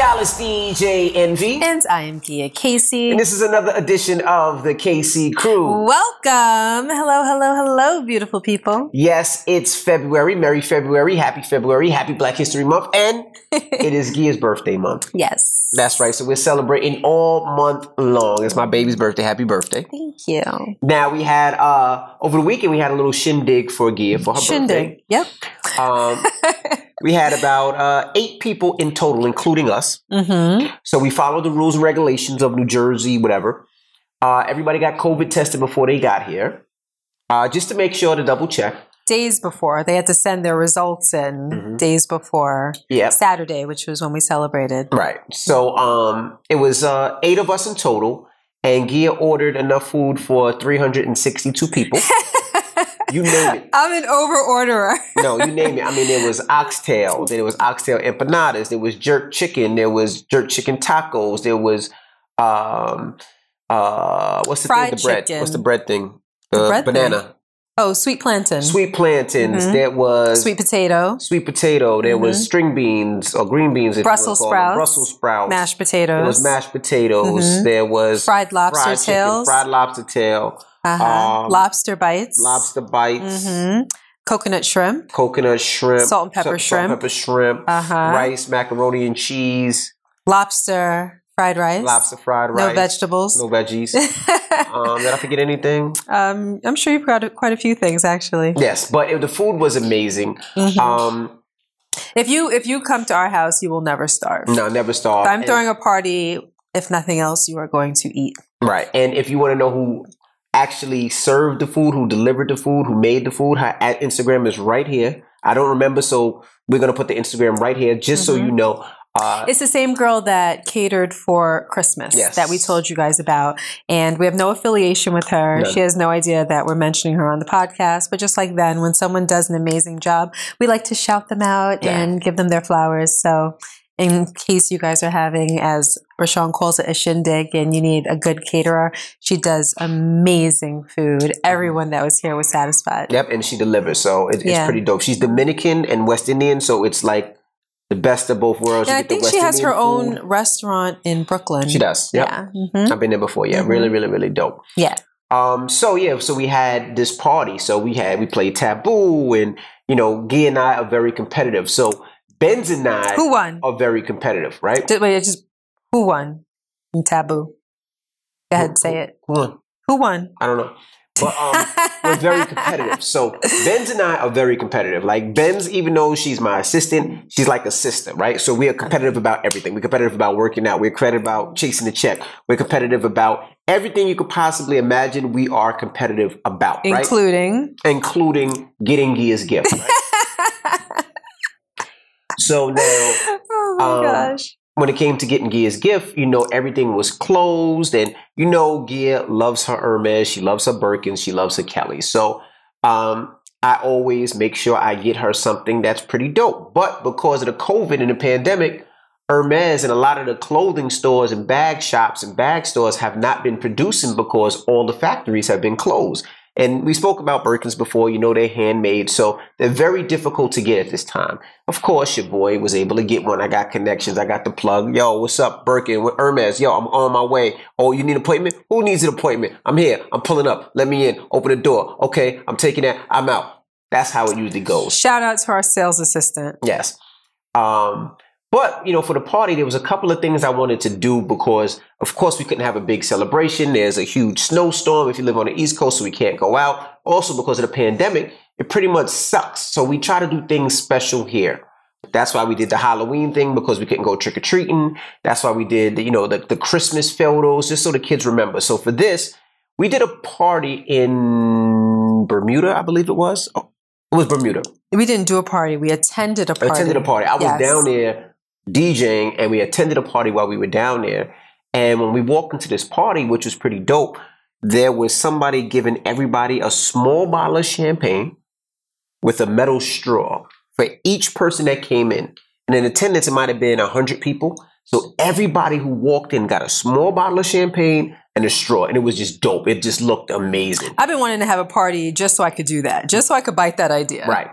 Alice DJ Envy. And I am Gia Casey. And this is another edition of the Casey Crew. Welcome. Hello, hello, hello, beautiful people. Yes, it's February. Merry February. Happy February. Happy Black History Month. And it is Gia's birthday month. Yes. That's right. So we're celebrating all month long. It's my baby's birthday. Happy birthday. Thank you. Now we had uh over the weekend we had a little shindig for Gia for her Shindig. Yep. Um we had about uh eight people in total, including us. Mm-hmm. So we followed the rules and regulations of New Jersey, whatever. Uh, everybody got COVID tested before they got here, uh, just to make sure to double check. Days before. They had to send their results in Mhm. days before Yep. Saturday, which was when we celebrated. Right. So um, it was uh, eight of us in total, and Gia ordered enough food for 362 people. you name it. I'm an over orderer. No, you name it. I mean, there was oxtail, there was oxtail empanadas, there was jerk chicken, there was jerk chicken tacos, there was um, uh, what's the Fried thing? The bread. chicken. What's the bread thing? The Uh, bread thing? Oh, sweet plantain. Sweet plantains. Mhm. There was Sweet potato. sweet potato. There was Mhm. string beans or green beans. Brussels you wanna them. sprouts. Brussels sprouts. Mashed potatoes. There was mashed potatoes. Mhm. There was fried lobster fried chicken, fried lobster tail, uh-huh. um, lobster bites. lobster bites, hmm Coconut shrimp. coconut shrimp, Salt and pepper salt, shrimp. Salt and pepper shrimp, Uh-huh. rice, macaroni and cheese, Lobster fried rice. lobster fried rice. No vegetables. no veggies. um, did I forget anything? um, I'm sure you've got quite a few things actually. Yes, but it, the food was amazing. Mhm. Um, if you if you come to our house, you will never starve. no, never starve. If I'm And- throwing a party. If nothing else, you are going to eat. Right. And if you want to know who actually served the food, who delivered the food, who made the food, her at Instagram is right here. I don't remember, so we're gonna put the Instagram right here just so Mhm. you know. Uh, It's the same girl that catered for Christmas Yes. that we told you guys about. And we have no affiliation with her. She has no idea that we're mentioning her on the podcast. But just like then, when someone does an amazing job, we like to shout them out Yeah. and give them their flowers. So, in case you guys are having, as Rashawn calls it, a shindig and you need a good caterer, she does amazing food. Everyone that was here was satisfied. yep, and she delivers, so it, it's Yeah. pretty dope. She's Dominican and West Indian, so it's like the best of both worlds. You I think she has her own restaurant in Brooklyn. She does. Yep. Yeah. Mhm. I've been there before. Yeah, Mhm. really, really, really dope. Yeah. Um. So yeah. So we had this party. So we had we played taboo, and you know, Gia and I are very competitive. So Benz and I Who won? are very competitive, right? Did, wait, just who won in Taboo? Go ahead, say it. Come on. Who won? I don't know. But um, we're very competitive. So Benz and I are very competitive. Like Benz, even though she's my assistant, she's like a sister, right? So we are competitive about everything. We're competitive about working out. We're competitive about chasing the check. We're competitive about everything you could possibly imagine. We are competitive about, right? Including. Including getting Gia's gift. Right? so now oh my Um, gosh. When it came to getting Gia's gift, you know, everything was closed. And, you know, Gia loves her Hermes. She loves her Birkins. She loves her Kelly. So um, I always make sure I get her something that's pretty dope. But because of the COVID and the pandemic, Hermes and a lot of the clothing stores and bag shops and bag stores have not been producing because all the factories have been closed. And we spoke about Birkins before, you know, they're handmade, so they're very difficult to get at this time. Of course, your boy was able to get one. I got connections. I got the plug. Yo, what's up, Birkin with Hermes? Yo, I'm on my way. Oh, you need an appointment? Who needs an appointment? I'm here. I'm pulling up. Let me in. Open the door. Okay, I'm taking that. I'm out. That's how it usually goes. Shout out to our sales assistant. Yes. Um, but you know, for the party, there was a couple of things I wanted to do because, of course, we couldn't have a big celebration. There's a huge snowstorm if you live on the East Coast, so we can't go out. Also, because of the pandemic, it pretty much sucks. So we try to do things special here. That's why we did the Halloween thing because we couldn't go trick or treating. That's why we did, you know, the, the Christmas photos just so the kids remember. So for this, we did a party in Bermuda, I believe it was. Oh, it was Bermuda. We didn't do a party. We attended a party. attended a party. I was Yes. down there DJing and we attended a party while we were down there. And when we walked into this party, which was pretty dope, there was somebody giving everybody a small bottle of champagne with a metal straw for each person that came in. And in attendance, it might have been 100 people. So everybody who walked in got a small bottle of champagne and a straw. And it was just dope. It just looked amazing. I've been wanting to have a party just so I could do that, just so I could bite that idea. Right.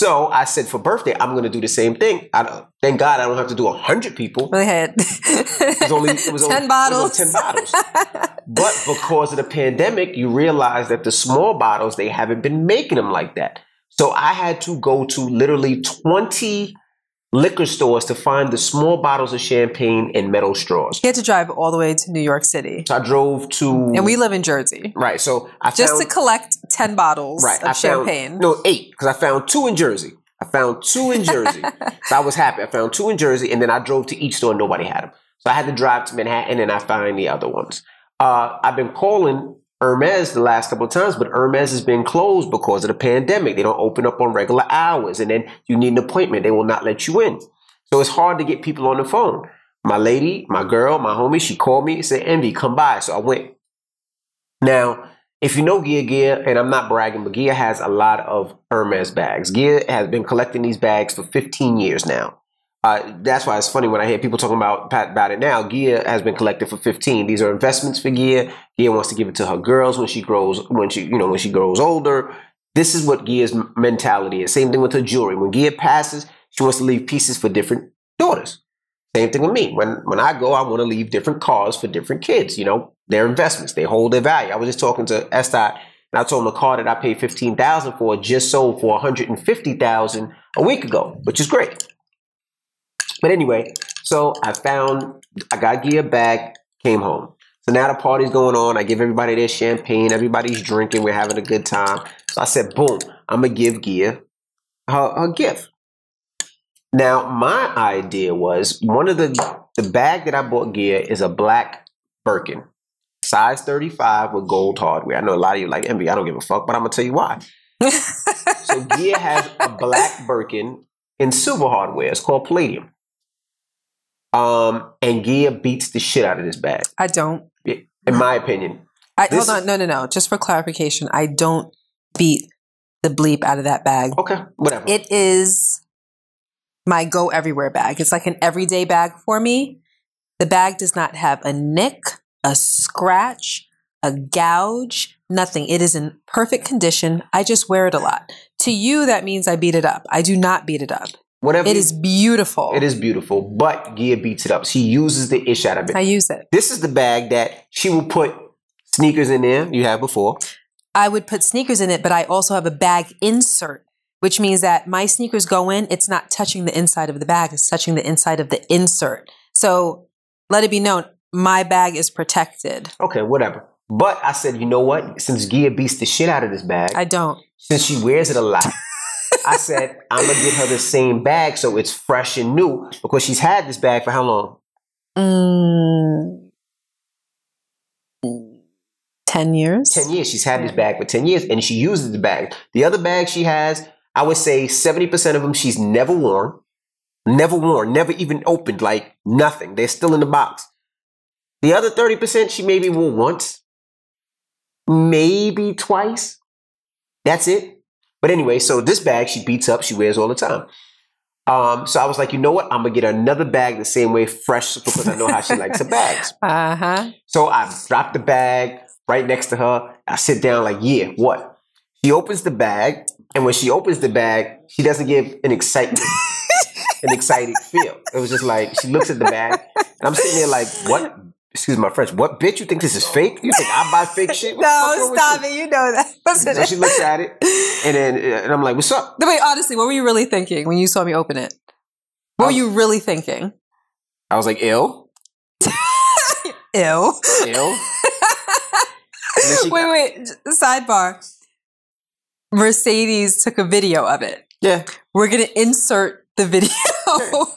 So I said for birthday, I'm going to do the same thing. I don't, thank God I don't have to do a hundred people. Go ahead. It was only it was ten only, bottles. It was only ten bottles. But because of the pandemic, you realize that the small bottles they haven't been making them like that. So I had to go to literally 20 liquor stores to find the small bottles of champagne and metal straws. He had to drive all the way to New York City, So I drove to and we live in Jersey, right. So I just found, to collect ten bottles right. of I found, champagne. no eight because I found two in Jersey. I found two in Jersey. so I was happy. I found two in Jersey, and then I drove to each store. and Nobody had them, so I had to drive to Manhattan, and I find the other ones. Uh, I've been calling Hermes the last couple of times, but Hermes has been closed because of the pandemic. They don't open up on regular hours, and then you need an appointment. They will not let you in. So it's hard to get people on the phone. My lady, my girl, my homie, she called me and said, Envy, come by. So I went. Now, if you know Gia Gia, and I'm not bragging, but Gia has a lot of Hermes bags. Gia has been collecting these bags for 15 years now. That's why it's funny when I hear people talking about about it now. Gia has been collecting for 15. These are investments for Gia. Gia wants to give it to her girls when she grows when she you know when she grows older. This is what Gia's mentality is. Same thing with her jewelry. When Gia passes, she wants to leave pieces for different daughters. Same thing with me. When when I go, I want to leave different cars for different kids. You know, their investments. They hold their value. I was just talking to S. Dot, and I told him the car that I paid fifteen thousand for just sold for one hundred and fifty thousand a week ago, which is great. But anyway, so I found I got Gia back, came home. So now the party's going on. I give everybody their champagne. Everybody's drinking. We're having a good time. So I said, boom, I'm gonna give Gia her, her gift. Now, my idea was one of the the bag that I bought Gia is a black Birkin, size 35 with gold hardware. I know a lot of you like envy. I don't give a fuck, but I'm gonna tell you why. So Gia has a black Birkin in silver hardware. It's called Palladium. Um, and Gia beats the shit out of this bag, I don't. in my opinion. I, hold on, no, no, no. Just for clarification, I don't beat the bleep out of that bag. Okay, whatever. It is my go everywhere bag. It's like an everyday bag for me. The bag does not have a nick, a scratch, a gouge, nothing. It is in perfect condition. I just wear it a lot. To you, that means I beat it up. I do not beat it up. Whatever. It is beautiful. It is beautiful, but Gia beats it up. She uses the ish out of it. I use it. This is the bag that she will put sneakers in there. You have before. I would put sneakers in it, but I also have a bag insert, which means that my sneakers go in, it's not touching the inside of the bag, it's touching the inside of the insert. So let it be known, my bag is protected. Okay, whatever. But I said, you know what? Since Gia beats the shit out of this bag, I don't. since she wears it a lot, I said I'm gonna get her the same bag so it's fresh and new because she's had this bag for how long? Mm, 10 years? 10 years. She's had this bag for 10 years and she uses the bag. The other bag she has, I would say 70% of them she's never worn. Never worn, never even opened, like nothing. They're still in the box. The other 30% she maybe wore once, maybe twice. That's it. But anyway, so this bag she beats up, she wears all the time. Um, so I was like, you know what? I'm gonna get another bag the same way, fresh, because I know how she likes her bags. Uh huh. So I drop the bag right next to her. I sit down like, yeah, what? She opens the bag, and when she opens the bag, she doesn't give an excitement, an excited feel. It was just like she looks at the bag, and I'm sitting there like, what? Excuse my French. What bitch? You think this is fake? You think I buy fake shit? What No, stop it. You know that. So she looks at it, and then and I'm like, what's up? Wait, honestly, what were you really thinking when you saw me open it? What were you really thinking? I was like, ill, ill. she- wait, wait. Sidebar. Mercedes took a video of it. Yeah. We're gonna insert the video.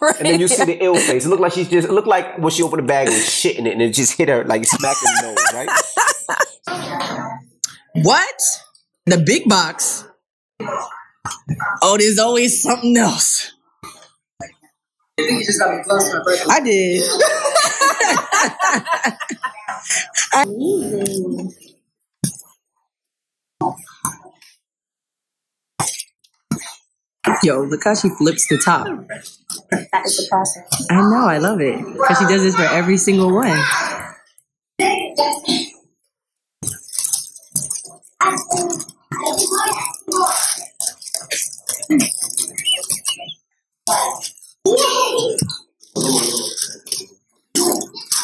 right And then you see the ill face. It looked like she's just. It looked like when she opened the bag and was shitting it, and it just hit her like smack in the nose, right? What? The big box? Oh, there's always something else. I did. Yo, look how she flips the top. That is the process. I know, I love it. Because she does this for every single one.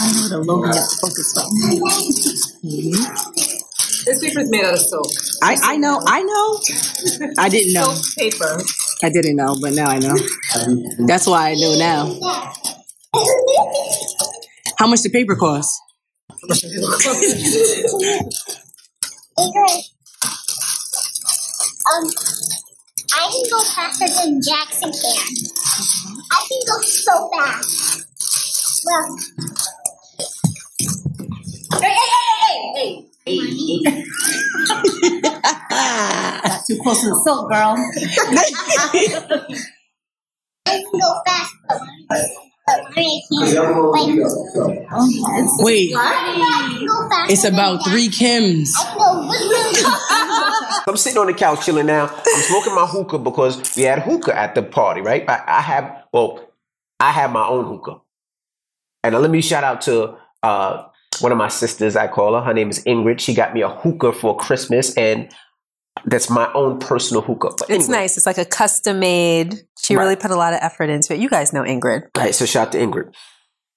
I know the logo got focused on. This paper is made out of silk. I, I know, I know. I didn't know. Paper. I didn't know, but now I know. That's why I know now. How much the paper cost? Um, I can go faster than Jackson can. I can go so fast. Well. Hey, hey, hey, hey, hey, hey. Got too close to the silk, girl. I can go fast, but but Maria can't. Like, Wait, I can go faster it's about three Kims. I can go really, really fast. I'm sitting on the couch chilling now. I'm smoking my hookah because we had hookah at the party, right? I, I have, well, I have my own hookah. And let me shout out to uh, one of my sisters, I call her. Her name is Ingrid. She got me a hookah for Christmas, and that's my own personal hookah. But It's anyway, nice. It's like a custom made. She Right. really put a lot of effort into it. You guys know Ingrid. Right, so shout out to Ingrid.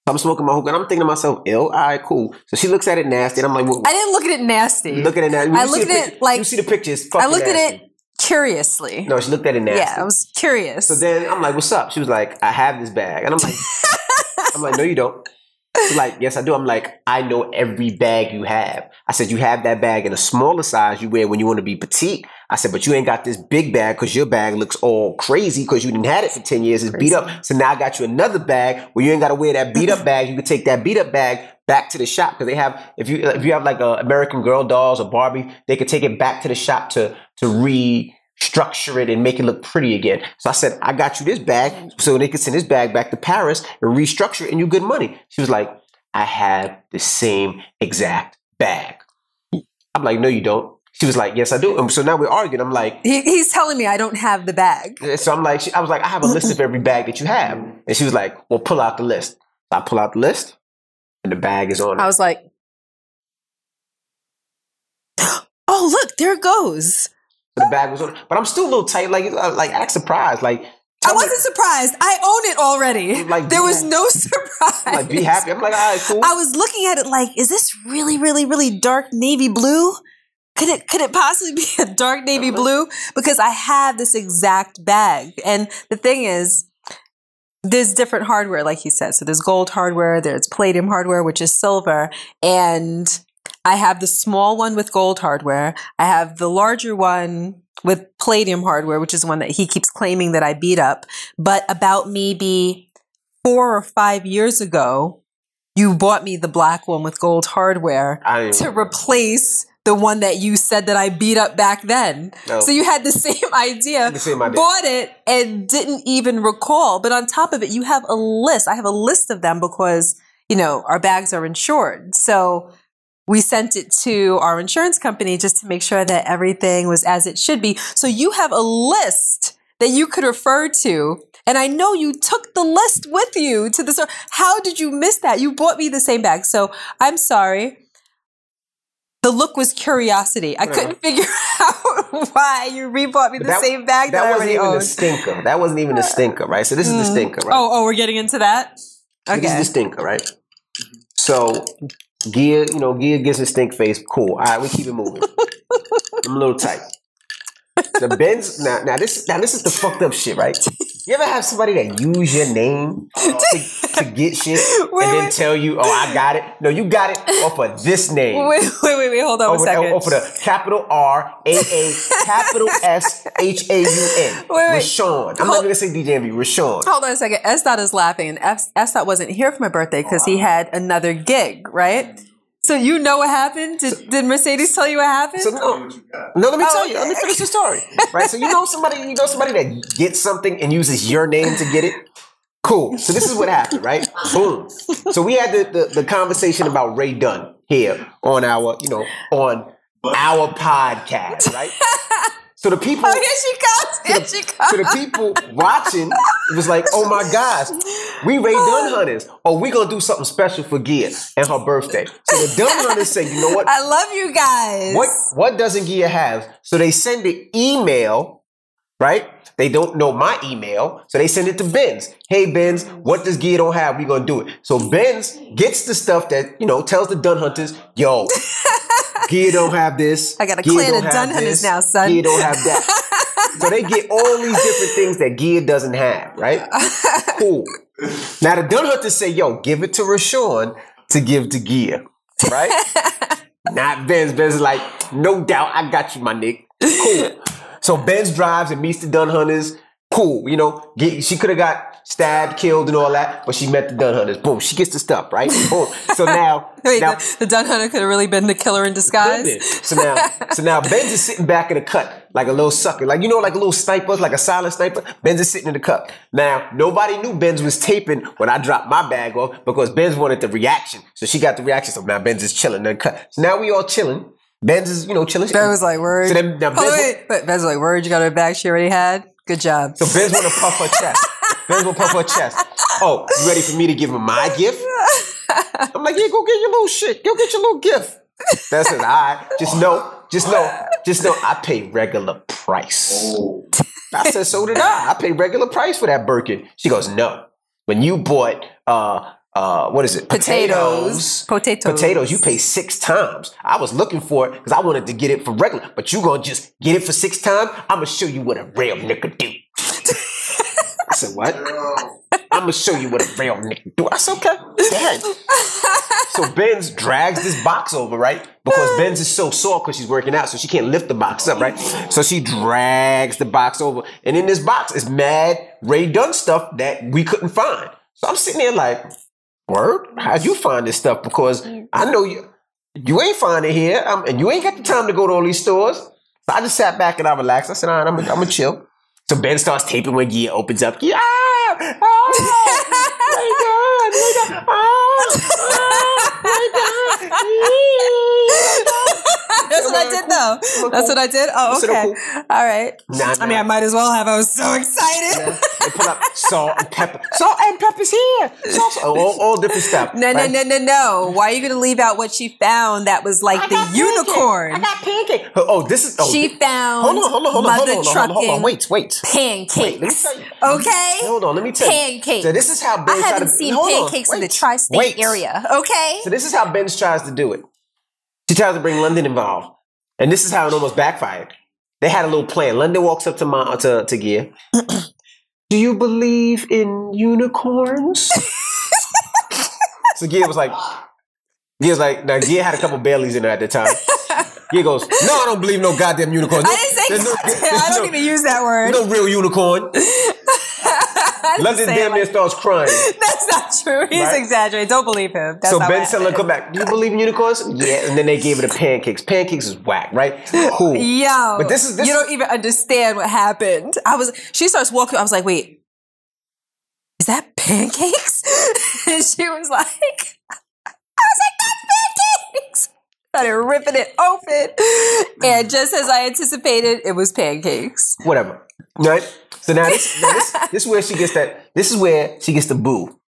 I'm smoking my hookah, and I'm thinking to myself, ill, all right, cool. So she looks at it nasty, and I'm like, well, I didn't look at it nasty. look at it nasty. I looked at it like- you see the pictures. I looked at it curiously. No, she looked at it nasty. yeah, I was curious. So then I'm like, "What's up?" She was like, "I have this bag," and I'm like, "I'm like, no, you don't." She's like, "Yes, I do." I'm like, "I know every bag you have." I said, "You have that bag in a smaller size you wear when you want to be petite." I said, "But you ain't got this big bag because your bag looks all crazy because you didn't had it for ten years. It's beat up. So now I got you another bag where you ain't got to wear that beat up bag. You can take that beat up bag." Back to the shop because they have if you if you have like a American Girl dolls or Barbie, they could take it back to the shop to to re structure it and make it look pretty again. So I said, I got you this bag so they could send this bag back to Paris and restructure it and you good money. She was like, I have the same exact bag. I'm like, no, you don't. She was like, yes, I do. And so now we're arguing. I'm like, he, he's telling me I don't have the bag. so I'm like, she, I was like, I have a list of every bag that you have. And she was like, well, pull out the list. So I pull out the list and the bag is on I it. was like, oh, look, there it goes. The bag was on. But I'm still a little tight. Like, uh, like act surprised. Like, I wasn't surprised. I own it already. Like, there was ha- no surprise. like, be happy. I'm like, all right, cool. I was looking at it like, is this really, really, really dark navy blue? Could it could it possibly be a dark navy blue? Because I have this exact bag. And the thing is, there's different hardware, like he said. So there's gold hardware, there's palladium hardware, which is silver, and I have the small one with gold hardware. I have the larger one with palladium hardware, which is one that he keeps claiming that I beat up. But about maybe four or five years ago, you bought me the black one with gold hardware I to replace the one that you said that I beat up back then. No. So you had the same idea, The same idea. bought it and didn't even recall. But on top of it, you have a list. I have a list of them because, you know, our bags are insured. So we sent it to our insurance company just to make sure that everything was as it should be. So you have a list that you could refer to. And I know you took the list with you to the store. How did you miss that? You bought me the same bag. So I'm sorry. The look was curiosity. I couldn't figure out why you rebought me the But same bag that, that wasn't even owned. the stinker. That wasn't even the stinker, right? So this is the mm. stinker, right? Oh, oh, we're getting into that? So This is the stinker, right? So Gia, you know, Gia gets a stink face. Cool. All right, we keep it moving. I'm a little tight. The Benz now, now this now this is the fucked up shit, right? You ever have somebody that use your name to, to get shit Wait, and then wait. tell you, "Oh, I got it." No, you got it off of this name. Wait, wait, wait, wait. Hold on over, a second. over the capital R A A capital S H A U N. Wait, wait. Rashawn. I'm not gonna say DJ Envy. Rashawn. Hold on a second. S dot is laughing, and S dot wasn't here for my birthday because he had another gig, right? So you know what happened? Did, did Mercedes tell you what happened? So no, no, let me Oh, tell you. Let me finish oh, the story. Right. So you know somebody, you know somebody that gets something and uses your name to get it. Cool. So this is what happened, right? Boom. So we had the, the, the conversation about Rae Dunn here on our, you know, on our podcast, right? So the people, oh, here she comes. Here she comes. so the people watching, it was like, oh my gosh, we Ray oh. Dunn hunters. Oh, we gonna do something special for Gia and her birthday. So the Dunn hunters say, you know what? I love you guys. What what doesn't Gia have? So they send the email, right? They don't know my email, so they send it to Benz. Hey Benz, what does Gia don't have? We gonna do it. So Benz gets the stuff that you know tells the Dunn Hunters, yo, Gia don't have this. I got a clan of have Dunn Hunters now, son. Gia don't have that. so they get all these different things that Gia doesn't have, right? Cool. Now the Dunn Hunters say, yo, give it to Rashawn to give to Gia, right? Not Benz. Benz is like, no doubt, I got you, my nick. Cool. So Benz drives and meets the Dunn Hunters. Cool. You know, she could have got stabbed, killed, and all that, but she met the Dunn Hunters. Boom. She gets the stuff, right? Boom. So now, Wait, now the, the Dunn Hunter could have really been the killer in disguise. so now, so now Benz is sitting back in the cut like a little sucker, like you know, like a little sniper, like a silent sniper. Benz is sitting in the cut. Now nobody knew Benz was taping when I dropped my bag off because Benz wanted the reaction, so she got the reaction. So now Benz is chilling in the cut. So now we all chilling. Benz is you know chilling. Ben was like, word. So then now oh, wa- wait, but Benz like, word, you got her back she already had? Good job. so Benz want to puff her chest. Benz want to puff her chest. Oh, you ready for me to give him my gift? I'm like, yeah, go get your little shit. Go get your little gift. That says, all right, just know, just know, just know, I pay regular price. I said, so did I. I pay regular price for that Birkin. She goes, no. When you bought, uh, uh, what is it? Potatoes. Potatoes. Potatoes. You pay six times. I was looking for it because I wanted to get it for regular, but you gonna just get it for six times? I'm gonna show you what a real nigga do. I said, what? I'm gonna show you what a real nigga do. I said, okay. Ahead. So Benz drags this box over, right? Because Benz is so sore because she's working out, so she can't lift the box up, right? So she drags the box over, and in this box is mad Rae Dunn stuff that we couldn't find. So I'm sitting there like, word? How'd you find this stuff? Because I know you you ain't find it here, um, and you ain't got the time to go to all these stores. So I just sat back and I relaxed. I said, all right, I'm gonna chill. So Ben starts taping when Gia opens up. Yeah! Oh! Rae Dunn! Rae Dunn! Oh! Rae Dunn! That's what I did, though. That's what I did. Oh, okay. All right. I mean, I might as well have. I was so excited. They pull up salt and pepper. Salt and pepper's here. Salt, all, all different stuff. No, no, right? no, no, no. Why are you going to leave out what she found that was like I the got pancake. unicorn? I got pancake. Oh, oh this is. Oh, she thi- found Hold on, hold on, hold on, mother hold on, hold on, hold on. Wait, wait. pancakes. Wait, let me tell you. Okay? Hold on, let me tell you. Pancakes. So this is how Ben I haven't to- seen hold on, pancakes in the tri-state wait. area. Okay? So this is how Benz tries to do it. She tries to bring London involved, and this is how it almost backfired. They had a little plan. London walks up to Ma, uh, to to Gia. Do you believe in unicorns? so Gia was like, Gia was like, now Gia had a couple Baileys in her at the time. Gia goes, No, I don't believe no goddamn unicorns. I didn't say There's no, I don't no- even use that word. no real unicorn. London damn near like- starts crying. That's not true. He's Right? exaggerating. Don't believe him. That's so Ben "Look, come back. Do you believe in unicorns?" Yeah, and then they gave it a pancakes. Pancakes is whack, right? Cool. Yo, But this is- this you don't even understand what happened. I was. She starts walking. I was like, wait, is that pancakes? and she was like, I was like, that's pancakes. Started ripping it open, and just as I anticipated, it was pancakes. Whatever. Right. So now this, now this, this is where she gets that. This is where she gets the boo.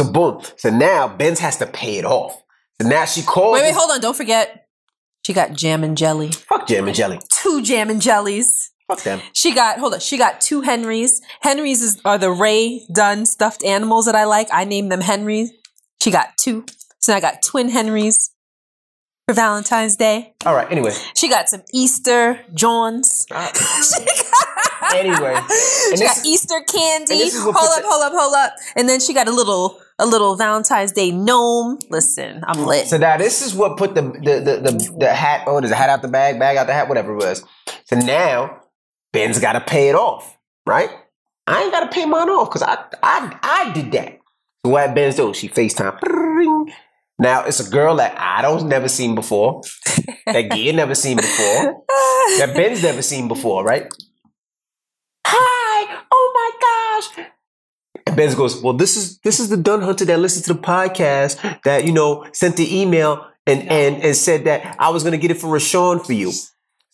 So boom. So now Benz has to pay it off. So now she calls. Wait, wait, hold on. Don't forget, she got jam and jelly. Fuck jam and jelly. Two jam and jellies. Fuck them. She got hold on. She got two Henrys. Henrys is, are the Rae Dunn stuffed animals that I like. I named them Henry. She got two. So I got twin Henrys for Valentine's Day. All right. Anyway. She got some Easter Johns. Ah. Anyway. she got is- Easter candy. is Hold up, hold up, hold up. And then she got a little a little Valentine's Day gnome. Listen, I'm lit. So now this is what put the the the the, the hat. Oh, there's a hat out the bag, bag out the hat, whatever it was. So now Benz got to pay it off, right? I ain't got to pay mine off because I I I did that. So what Benz do? She Facetime. Now it's a girl that I don't never seen before, that Gia never seen before, that Benz never seen before, right? Hi! Oh my gosh! And Benz goes, Well, this is this is the Dunn Hunter that listened to the podcast that, you know, sent the email and and and said that I was gonna get it for Rashawn for you.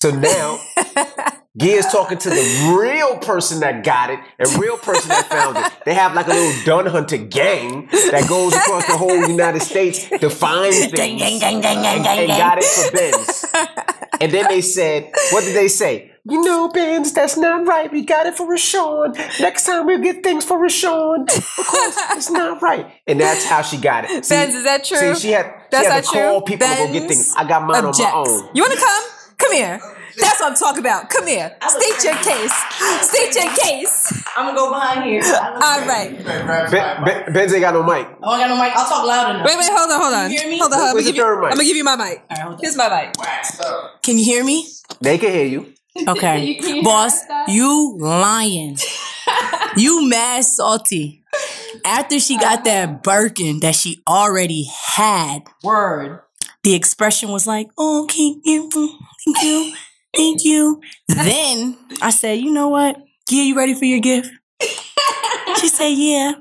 So now Gia's talking to the real person that got it and real person that found it. They have like a little Dunn Hunter gang that goes across the whole United States to find things gang, gang, gang, and, and got it for Benz. And then they said, what did they say? You know, Benz, that's not right. We got it for Rashawn. Next time we'll get things for Rashawn. Of course, it's not right. And that's how she got it. See, Benz, is that true? See, she had, That's she had not to call true. people to go get Benz things. I got mine Objects. on my own. You want to come? Come here. That's what I'm talking about. Come here. State your case. State your case. I'm gonna go behind here. All right. Ben, ben, Benz ain't got no mic. Oh, I got no mic. I'll talk loud enough. Wait, wait, hold on, hold on. You hear me? Hold on, hold on. I'm Where's gonna, give you. I'm gonna give you my mic. All right, hold on. Here's my mic. Can you hear me? They can hear you. Okay. You- you Boss, you lying. you mad salty. After she got that Birkin that she already had, Word. the expression was like, oh, thank you, thank you, thank you. then I said, you know what? Gia, you ready for your gift? she said, yeah.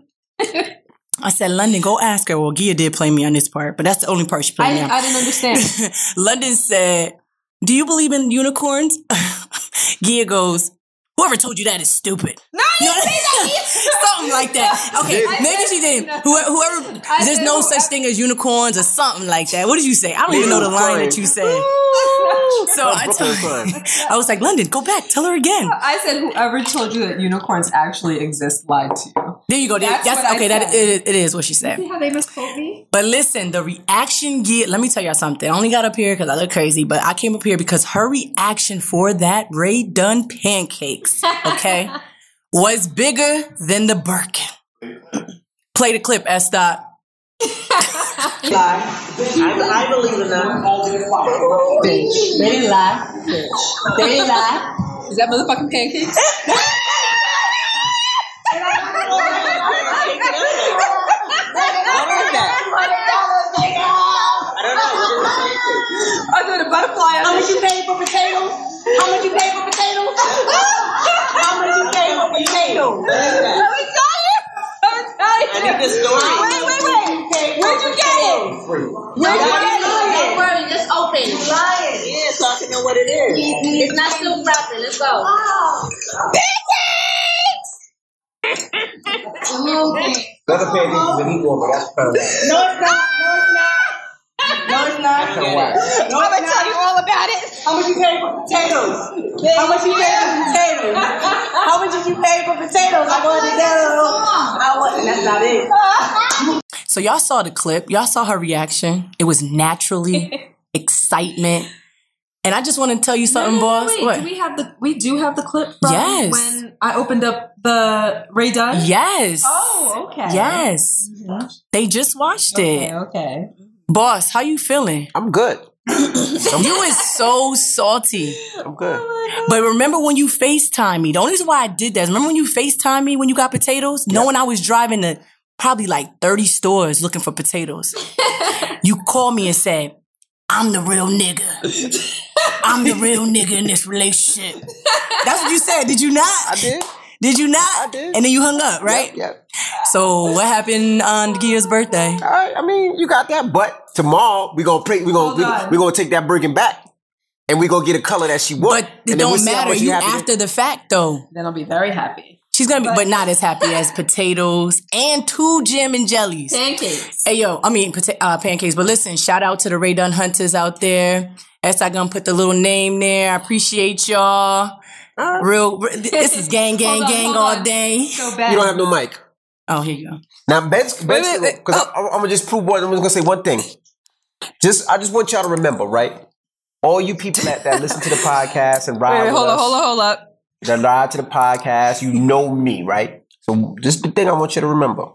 I said, London, go ask her. Well, Gia did play me on this part, but that's the only part she played I, me on. I didn't understand. London said, Do you believe in unicorns? Gia goes, Whoever told you that is stupid. no, You know, something like that. Okay, I maybe said- she didn't. no. Whoever, whoever there's said no whoever- such thing as unicorns or something like that. What did you say? I don't even know the line that you said. So I, told, I was like, London, go back, tell her again. I said whoever told you that unicorns actually exist lied to you. There you go. That's That's, okay. That it, it is what she said. See how they misquote me? But listen, the reaction Gia, let me tell y'all something. I only got up here because I look crazy, but I came up here because her reaction for that Rae Dunn pancakes, okay, was bigger than the Birkin. Play the clip, S. Dot. lie. I, I believe in them. Bitch. They didn't lie. Bitch. They didn't lie. Is that motherfucking pancakes? What is that? I don't know. What is it? I did a butterfly. How much you paid for potatoes? How much you paid for potatoes? How much you pay for potatoes? What is that? I'm excited. I'm excited. I need the story. Wait, wait, wait. Where'd you get it? Where'd you get it? Don't worry, just open. Lying. Yeah, so I can know what it is. It's not still wrapping. Let's go. Better pay attention than he will, but that's fine. No, it's not. No, it's not. No, it's not. No, I'm gonna tell you all about it. How much you pay for potatoes? How much you pay for potatoes? How much did you pay for potatoes? I wanted to know. I want, that's not it. So y'all saw the clip. Y'all saw her reaction. It was naturally excitement. And I just want to tell you something, boss. Wait, What? do we have the we do have the clip from Yes. when I opened up the Rae Dunn? yes. Oh, okay. Yes. Mm-hmm. They just watched Okay, it. okay. Boss, how you feeling? I'm good. You is so salty. I'm good. Oh, but remember when you FaceTime me? The only reason why I did that is remember when you FaceTime me when you got potatoes? Knowing I was driving to probably like 30 stores looking for potatoes. you called me and said, I'm the real nigga. I'm the real nigga in this relationship. That's what you said. Did you not? I did. Did you not? I did. And then you hung up, right? Yeah. So what happened on Gia's birthday? All right. I mean, you got that. But tomorrow we gonna play. We gonna Hold we, on. we gonna take that Birkin back, and we gonna get a color that she want. But it and then we'll don't see how matter. You happy to- after the fact though. Then I'll be very happy. She's gonna be, But- but not as happy as potatoes and two jam and jellies. Pancakes. Hey yo, I mean pota- uh, pancakes. But listen, shout out to the Rae Dunn Hunters out there. As I gonna put the little name there. I appreciate y'all. Real, this is gang, gang, on, gang all on. day. So bad. You don't have no mic. Oh, here you go. Now Benz Benz wait, wait. because I'm, oh. I'm gonna just prove one. I'm just gonna say one thing. Just I just want y'all to remember, right? All you people that, that listen to the podcast and ride Wait, wait, with hold us, on, hold on, hold up. that ride to the podcast, you know me, right? So just the thing I want you to remember.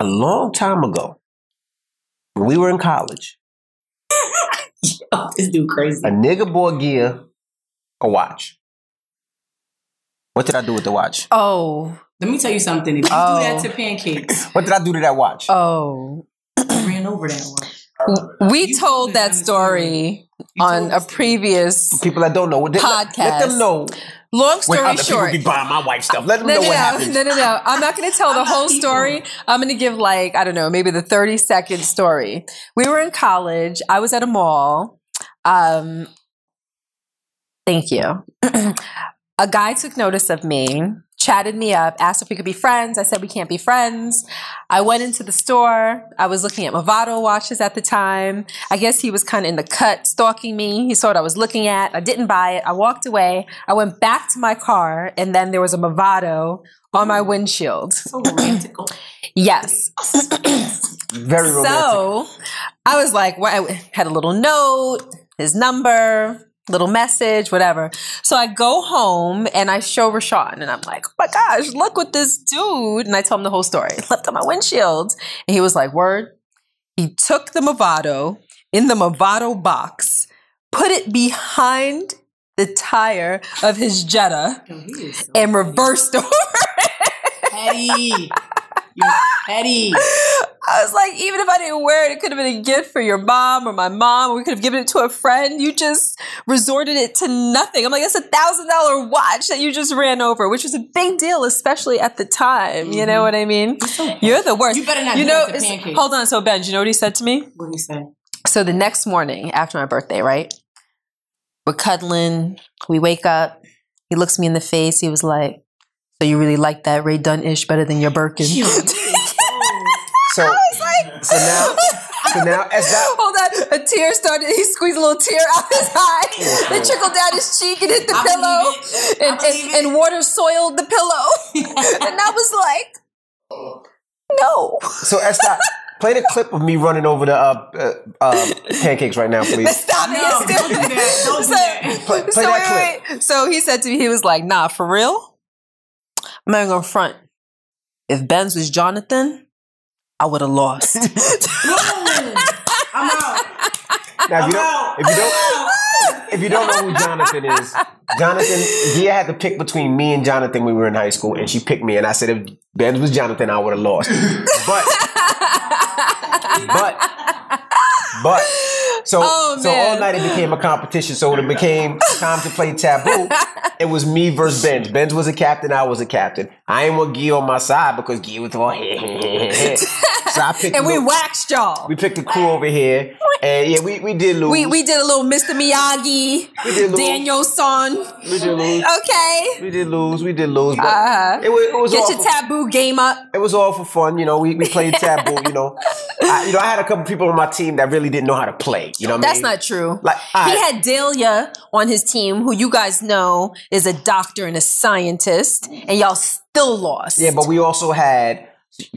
A long time ago, when we were in college, Oh, this dude crazy. a nigga bought Gia a watch. What did I do with the watch? Oh, Let me tell you something. If you Oh. do that to pancakes, What did I do to that watch? oh. I ran over that one. We You told told that story on a previous People that don't know, let, let, let them know long story when story other short. people be buying my wife stuff. Let them No, know no, what no, happens. no, no, no. I'm not going to tell the whole people. story. I'm going to give like, I don't know, maybe the 30 second story. We were in college. I was at a mall. Um, thank you. a guy took notice of me chatted me up, asked if we could be friends. I said we can't be friends. I went into the store. I was looking at Movado watches at the time. I guess he was kind of in the cut, stalking me. He saw what I was looking at. I didn't buy it. I walked away. I went back to my car, and then there was a Movado on my windshield. So romantic. Yes. Very romantic. So I was like, well, I had a little note, his number, little message, whatever. So I go home and I show Rashawn and I'm like, oh my gosh, look what this dude. And I tell him the whole story. Left on my windshield. And he was like, word. He took the Movado in the Movado box, put it behind the tire of his Jetta and reversed over. petty. You're petty. I was like, even if I didn't wear it, it could have been a gift for your mom or my mom, or we could have given it to a friend. You just resorted it to nothing. I'm like, that's a thousand dollar watch that you just ran over, which was a big deal, especially at the time. You know mm-hmm. what I mean? You're the worst. You better not You know, hold on. So Ben, do you know what he said to me? What do you say? So the next morning after my birthday, right? We're cuddling. We wake up. He looks me in the face. He was like, "So you really like that Rae Dunn ish better than your Birkin?" So, so now, so now as that Hold on, a tear started. He squeezed a little tear out his eye. It trickled down his cheek and hit the I pillow, and, and, and water soiled the pillow. and I was like, "No, so S. Dot play the clip of me running over the uh, uh, uh, pancakes right now, please. stop it." No, It's don't do that. Don't do So- that. Play, play so that wait, wait. So he said to me, he was like, "Nah, for real, I'm not even gonna front. If Benz was Jonathan, I would have lost." I'm out. Now, if you I'm don't, if you don't, if you don't know who Jonathan is, Jonathan, Gia had to pick between me and Jonathan when we were in high school, and she picked me. And I said, if Benz was Jonathan, I would have lost. But, but, but. So, Oh, so all night it became a competition. So when it became time to play taboo, it was me versus Benz. Benz was a captain, I was a captain. I ain't want Gia on my side because Gia was all So I picked and we little- waxed y'all. we picked the crew over here, and yeah, we, we did lose. We, we did a little Mr. Miyagi, We did lose. Danielson. We did lose. Okay. We did lose. We did lose. But Uh-huh. it was, it was Get your for, taboo game up. it was all for fun. You know, we, we played taboo. You know, I, you know, I had a couple people on my team that really didn't know how to play. You know, what I That's mean? not true. Like, he had Dahlia on his team, who you guys know is a doctor and a scientist, and y'all still lost. Yeah, but we also had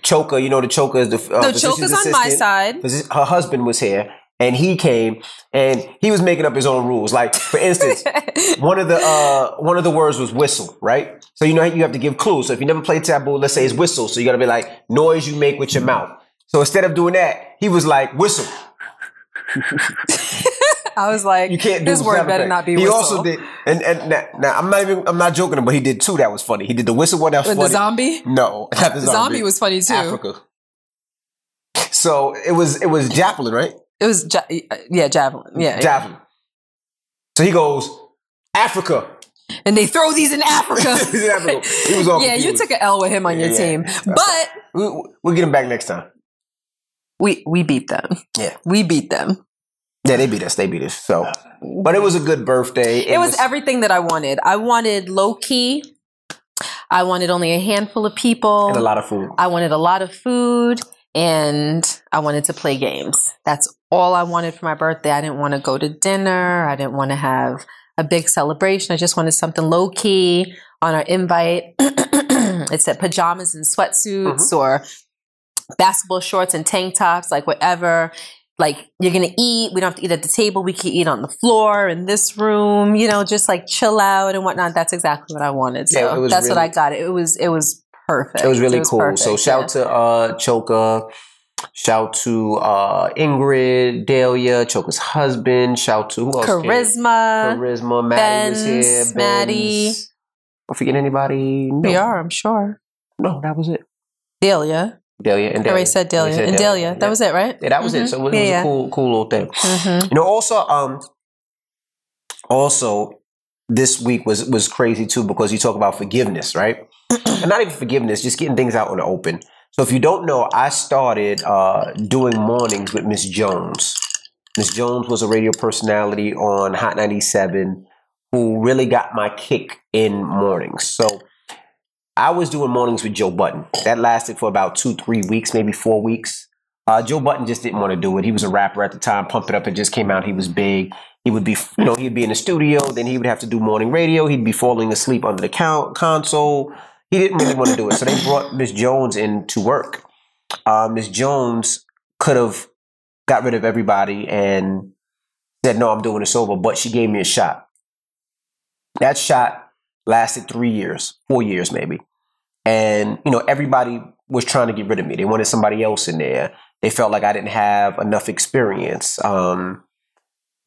Choker. You know, the Choker is the uh, physician's Choker's on my side. Her husband was here. And he came and he was making up his own rules. Like, for instance, one of the uh, one of the words was whistle, right? So you know you have to give clues. So if you never played taboo, let's say it's whistle. So you got to be like noise you make with your mouth. So instead of doing that, he was like whistle. I was like, You can't do this word better effect. not be He whistle. also did, and and now, now I'm not even I'm not joking, but he did two that was funny. He did the whistle one that was With the zombie? No, not the The zombie. zombie was funny too. Africa. So it was it was javelin, right? It was, ja- yeah, javelin. Yeah, yeah. Javelin. So he goes Africa. And they throw these in Africa. He's in Africa. He was all yeah, you took an L with him on your Yeah. team, uh, but We, we'll get him back next time. we we beat them. Yeah. We beat them. Yeah, they beat us. They beat us. So, but it was a good birthday. It, was, everything that I wanted. I wanted low key. I wanted only a handful of people. and a lot of food. I wanted a lot of food and I wanted to play games. That's all I wanted for my birthday. I didn't want to go to dinner. I didn't want to have a big celebration. I just wanted something low key on our invite. it said pajamas and sweatsuits mm-hmm. or basketball shorts and tank tops, like whatever. Like you're gonna eat. We don't have to eat at the table. We can eat on the floor in this room. You know, just like chill out and whatnot. That's exactly what I wanted. So Yeah, it was that's what I got. It was it was perfect. It was really cool. So shout yeah. to uh Choka. Shout to uh Ingrid, Dahlia, Choka's husband. Shout to who else? came? charisma. Charisma, Maddie was here. Benz, Maddie. Benz. Don't forget anybody. No. We are, I'm sure. No, that was it. Delia. Delia and I Delia. already said Delia. And Delia. That Yeah. was it, right? Yeah, that was it. Mhm. So it was Yeah, a cool, cool little thing. Mhm. You know, also, um, also this week was was crazy too because you talk about forgiveness, right? and not even forgiveness, just getting things out in the open. So if you don't know, I started uh, doing mornings with Miss Jones. Miss Jones was a radio personality on Hot 97 who really got my kick in mornings. So I was doing mornings with Joe Budden. That lasted for about two, three weeks, maybe four weeks. Uh, Joe Budden just didn't want to do it. He was a rapper at the time. Pump It Up had just came out. He was big. He would be, you know, he'd be in the studio. Then he would have to do morning radio. He'd be falling asleep under the count, console. He didn't really want to do it. So they brought Miss Jones in to work. Uh, Miss Jones could have got rid of everybody and said, no, I'm doing this over. But she gave me a shot. That shot lasted three years, four years maybe. And, you know, everybody was trying to get rid of me. They wanted somebody else in there. They felt like I didn't have enough experience. Um,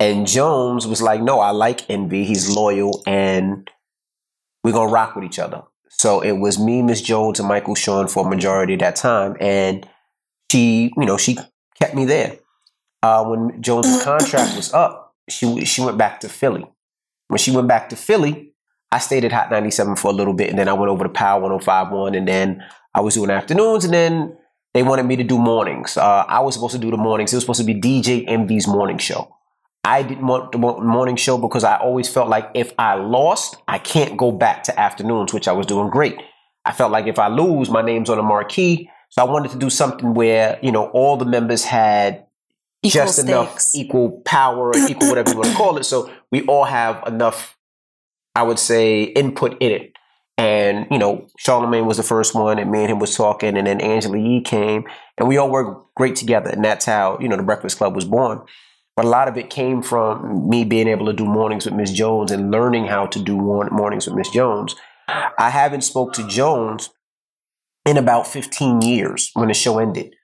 and Jones was like, no, I like Envy. He's loyal and we're going to rock with each other. So it was me, Miss Jones, and Michael Sean for a majority of that time. And she, you know, she kept me there. Uh, when Jones' contract was up, she she went back to Philly. When she went back to Philly, I stayed at Hot 97 for a little bit, and then I went over to Power 1051, and then I was doing afternoons, and then they wanted me to do mornings. Uh, I was supposed to do the mornings. It was supposed to be DJ Envy's morning show. I didn't want the morning show because I always felt like if I lost, I can't go back to afternoons, which I was doing great. I felt like if I lose, my name's on a marquee. So I wanted to do something where, you know, all the members had Equal just stakes. enough equal power, equal whatever you want to call it. So we all have enough, I would say, input in it. And, you know, Charlemagne was the first one, and me and him was talking, and then Angela Yee came, and we all worked great together. And that's how, you know, the Breakfast Club was born. But a lot of it came from me being able to do mornings with Miss Jones and learning how to do mornings with Miss Jones. I haven't spoke to Jones in about 15 years when the show ended.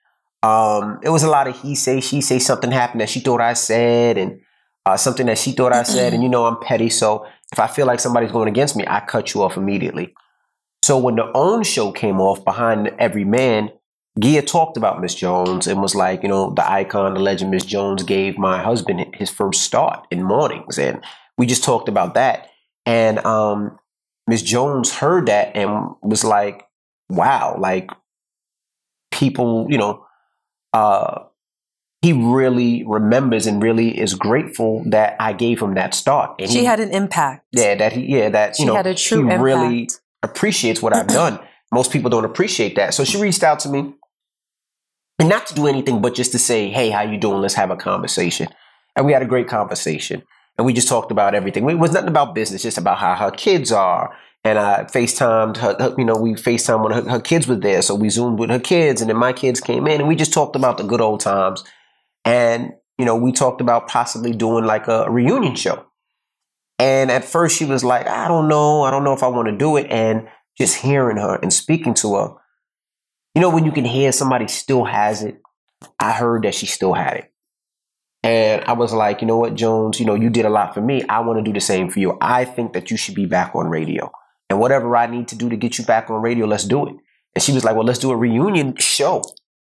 Um, it was a lot of he say, she say, something happened that she thought I said, and uh, something that she thought I said. And you know, I'm petty. So if I feel like somebody's going against me, I cut you off immediately. So when the OWN show came off behind every man, Gia talked about Miss Jones and was like, you know, the icon, the legend Miss Jones gave my husband his first start in mornings. And we just talked about that. And um, Miss Jones heard that and was like, wow, like people, you know, uh, he really remembers and really is grateful that I gave him that start. And She he, had an impact. yeah, that he, yeah, that She you know, had a true he really appreciates what I've done. Most people don't appreciate that. So she reached out to me, and not to do anything, but just to say, "Hey, how you doing? Let's have a conversation." And we had a great conversation, and we just talked about everything. It was nothing about business, just about how her kids are. And I FaceTimed her, her- you know, we FaceTimed when her, her kids were there. So we Zoomed with her kids, and then my kids came in, and we just talked about the good old times. And, you know, we talked about possibly doing like a reunion show. And at first she was like, I don't know. I don't know if I want to do it. And just hearing her and speaking to her, you know, when you can hear somebody still has it, I heard that she still had it. And I was like, you know what, Jones, you know, you did a lot for me. I want to do the same for you. I think that you should be back on radio. And whatever I need to do to get you back on radio, let's do it. And she was like, well, let's do a reunion show,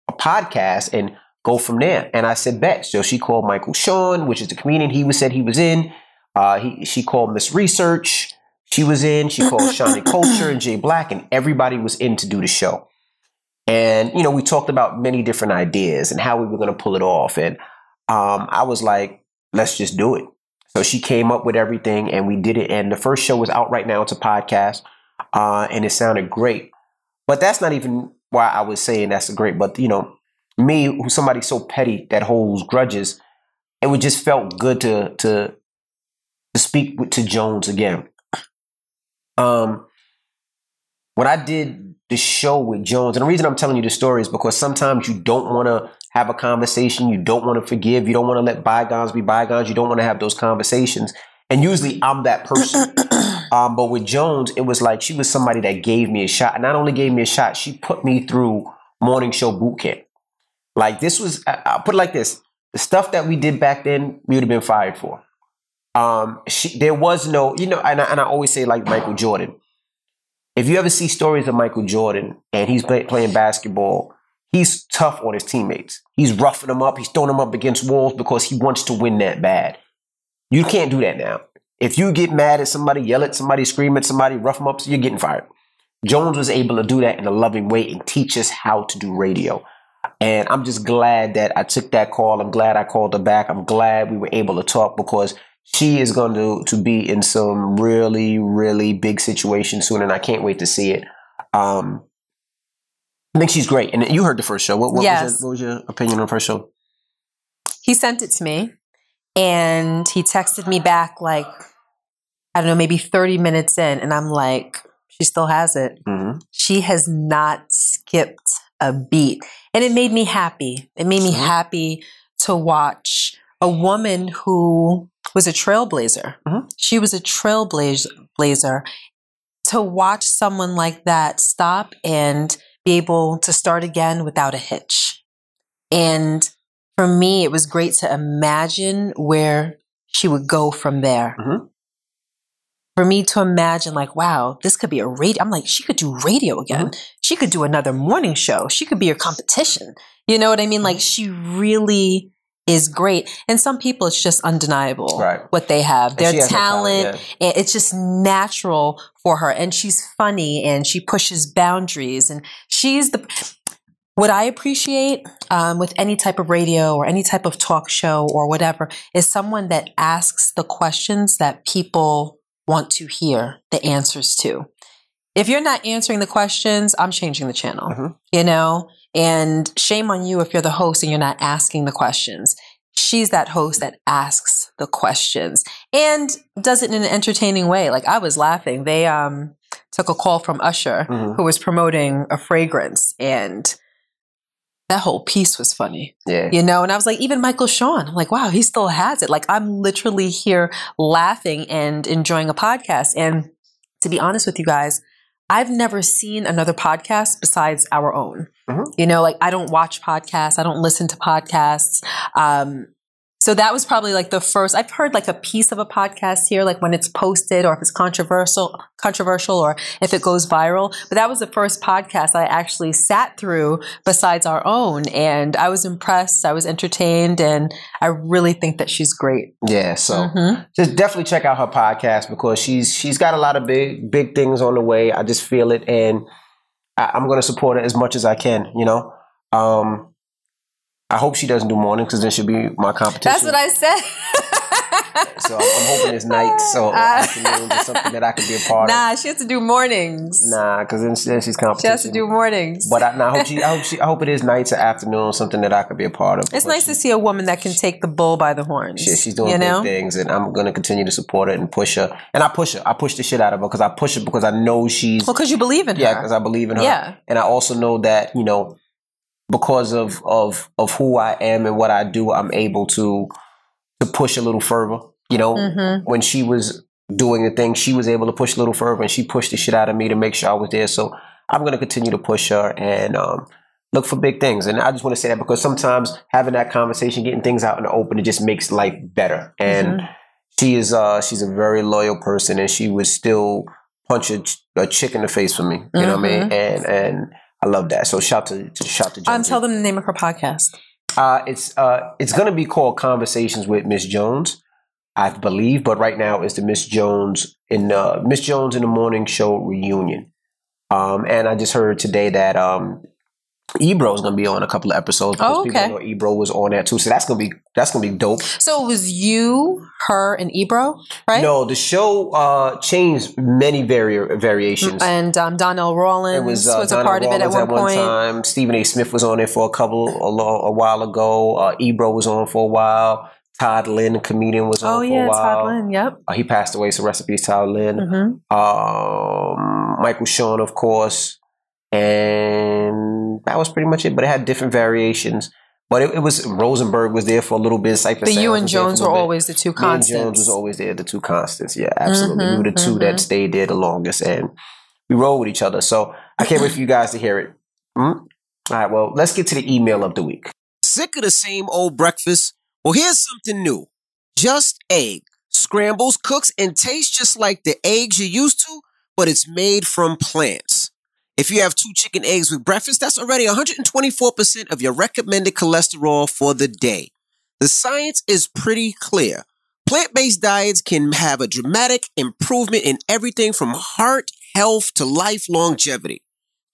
a podcast, and go from there. And I said, bet. So she called Michael Sean, which is the comedian he was said he was in. Uh, he, she called Miss Research. She was in. She called Shawnee Culture and Jay Black, and everybody was in to do the show. And you know, we talked about many different ideas and how we were going to pull it off. And um, I was like, let's just do it. So she came up with everything, and we did it. And the first show was out right now. It's a podcast, uh, and it sounded great. But that's not even why I was saying that's great. But you know, me, who's somebody so petty that holds grudges, it would just felt good to to to speak with, to Jones again. Um, when I did the show with Jones, and the reason I'm telling you the story is because sometimes you don't want to have a conversation, you don't want to forgive, you don't want to let bygones be bygones, you don't want to have those conversations. And usually I'm that person. um, but with Jones, it was like she was somebody that gave me a shot. And not only gave me a shot, she put me through morning show boot camp. Like this was, I'll put it like this: the stuff that we did back then, we would have been fired for. Um, she, there was no, you know, and I, and I always say like Michael Jordan. If you ever see stories of Michael Jordan and he's play, playing basketball, he's tough on his teammates. He's roughing them up. He's throwing them up against walls because he wants to win that bad. You can't do that now. If you get mad at somebody, yell at somebody, scream at somebody, rough them up, you're getting fired. Jones was able to do that in a loving way and teach us how to do radio. And I'm just glad that I took that call. I'm glad I called her back. I'm glad we were able to talk because she is going to, to be in some really, really big situation soon. And I can't wait to see it. Um, I think she's great. And you heard the first show. What, what, Yes. was, your, what was your opinion on the first show? he sent it to me and he texted me back like i don't know maybe 30 minutes in and i'm like she still has it Mm-hmm. she has not skipped a beat and it made me happy it made me happy to watch a woman who was a trailblazer Mhm. she was a trailblazer to watch someone like that stop and be able to start again without a hitch and for me, it was great to imagine where she would go from there. Mhm. For me to imagine, like, wow, this could be a radio. I'm like, she could do radio again. She could do another morning show. She could be your competition. You know what I mean? Like, she really is great. And some people, it's just undeniable Right. what they have. Their that talent, yeah. and it's just natural for her and she's funny and she pushes boundaries and she's the what i appreciate um, with any type of radio or any type of talk show or whatever is someone that asks the questions that people want to hear the answers to if you're not answering the questions i'm changing the channel Mhm. you know and shame on you if you're the host and you're not asking the questions she's that host that asks the questions and does it in an entertaining way. Like I was laughing. They um took a call from Usher Mhm. who was promoting a fragrance and that whole piece was funny. Yeah. You know, and I was like, even Michael Sean, I'm like, wow, he still has it. Like I'm literally here laughing and enjoying a podcast. And to be honest with you guys, I've never seen another podcast besides our own. Mhm. You know, like I don't watch podcasts, I don't listen to podcasts. Um, so that was probably like the first. I've heard like a piece of a podcast here, like when it's posted or if it's controversial, controversial, or if it goes viral. But that was the first podcast I actually sat through besides our own, and I was impressed. I was entertained, and I really think that she's great. Yeah. So Mhm. just definitely check out her podcast because she's she's got a lot of big big things on the way. I just feel it, and I, I'm going to support it as much as I can. You know. Um, I hope she doesn't do morning because then she'll be my competition. That's what I said. So I'm, I'm hoping it's night, so Uh, afternoons or something that I can be a part of. Nah, she has to do mornings. Nah, because then, then she's competition. She has to do mornings. But I, nah, I hope she, I hope she, I hope it is nights or afternoon, something that I could be a part of. it's nice she- to see a woman that can take the bull by the horns. She, she's doing you big things, and I'm gonna continue to support her and push her. And I push her. I push the shit out of her because I push her because I know she's Well, because you believe in yeah, her. Yeah, because I believe in her. Yeah. and I also know that you know because of of of who I am and what I do, I'm able to to push a little further. You know, Mhm. when she was doing the thing, she was able to push a little further, and she pushed the shit out of me to make sure I was there. So I'm gonna continue to push her and. um Look for big things, and I just want to say that because sometimes having that conversation, getting things out in the open, it just makes life better. And Mm-hmm. she is, uh, she's a very loyal person, and she would still punch a, ch- a chick in the face for me. You know what I mean? And and I love that. So shout to, to shout to. Um, Jonesy. tell them the name of her podcast. Uh, it's uh, it's going to be called Conversations with Miss Jones, I believe. But right now, it's the Miss Jones in uh, Miss Jones in the Morning Show reunion. Um, and I just heard today that um, Ebro is going to be on a couple of episodes. because Oh, people okay. know Ebro was on that too, so that's going to be that's going to be dope. So it was you, her, and Ebro, right? No, the show uh, changed many vari- variations. And um, Donnell Rawlings It was, uh, was a part of it at Rollins one point. time. Stephen A. Smith was on it for a couple a, lo- a while ago. Uh, Ebro was on for a while. Todd Lynn, the comedian, was on Oh for yeah, a while. Todd Lynn. Yep. Uh, he passed away, so recipes Todd Lynn. hmm Um, Michael Sean, of course, and that was pretty much it. But it had different variations. But it, it was Rosenberg was there for a little bit. Cypress But you Sanders and was there for a Jones were bit. always the two Me and constants. Jones was always there, the two constants. Yeah, absolutely. we were the Mhm, 2 that mhm. stayed there the longest, and we roll with each other. So I can't wait for you guys to hear it. Hmm? All right, well, let's get to the email of the week. Sick of the same old breakfast? Well, here's something new. Just egg. Scrambles, cooks, and tastes just like the eggs you're used to, but it's made from plants. If you have two chicken eggs with breakfast, that's already 124% of your recommended cholesterol for the day. The science is pretty clear. Plant based diets can have a dramatic improvement in everything from heart health to life longevity.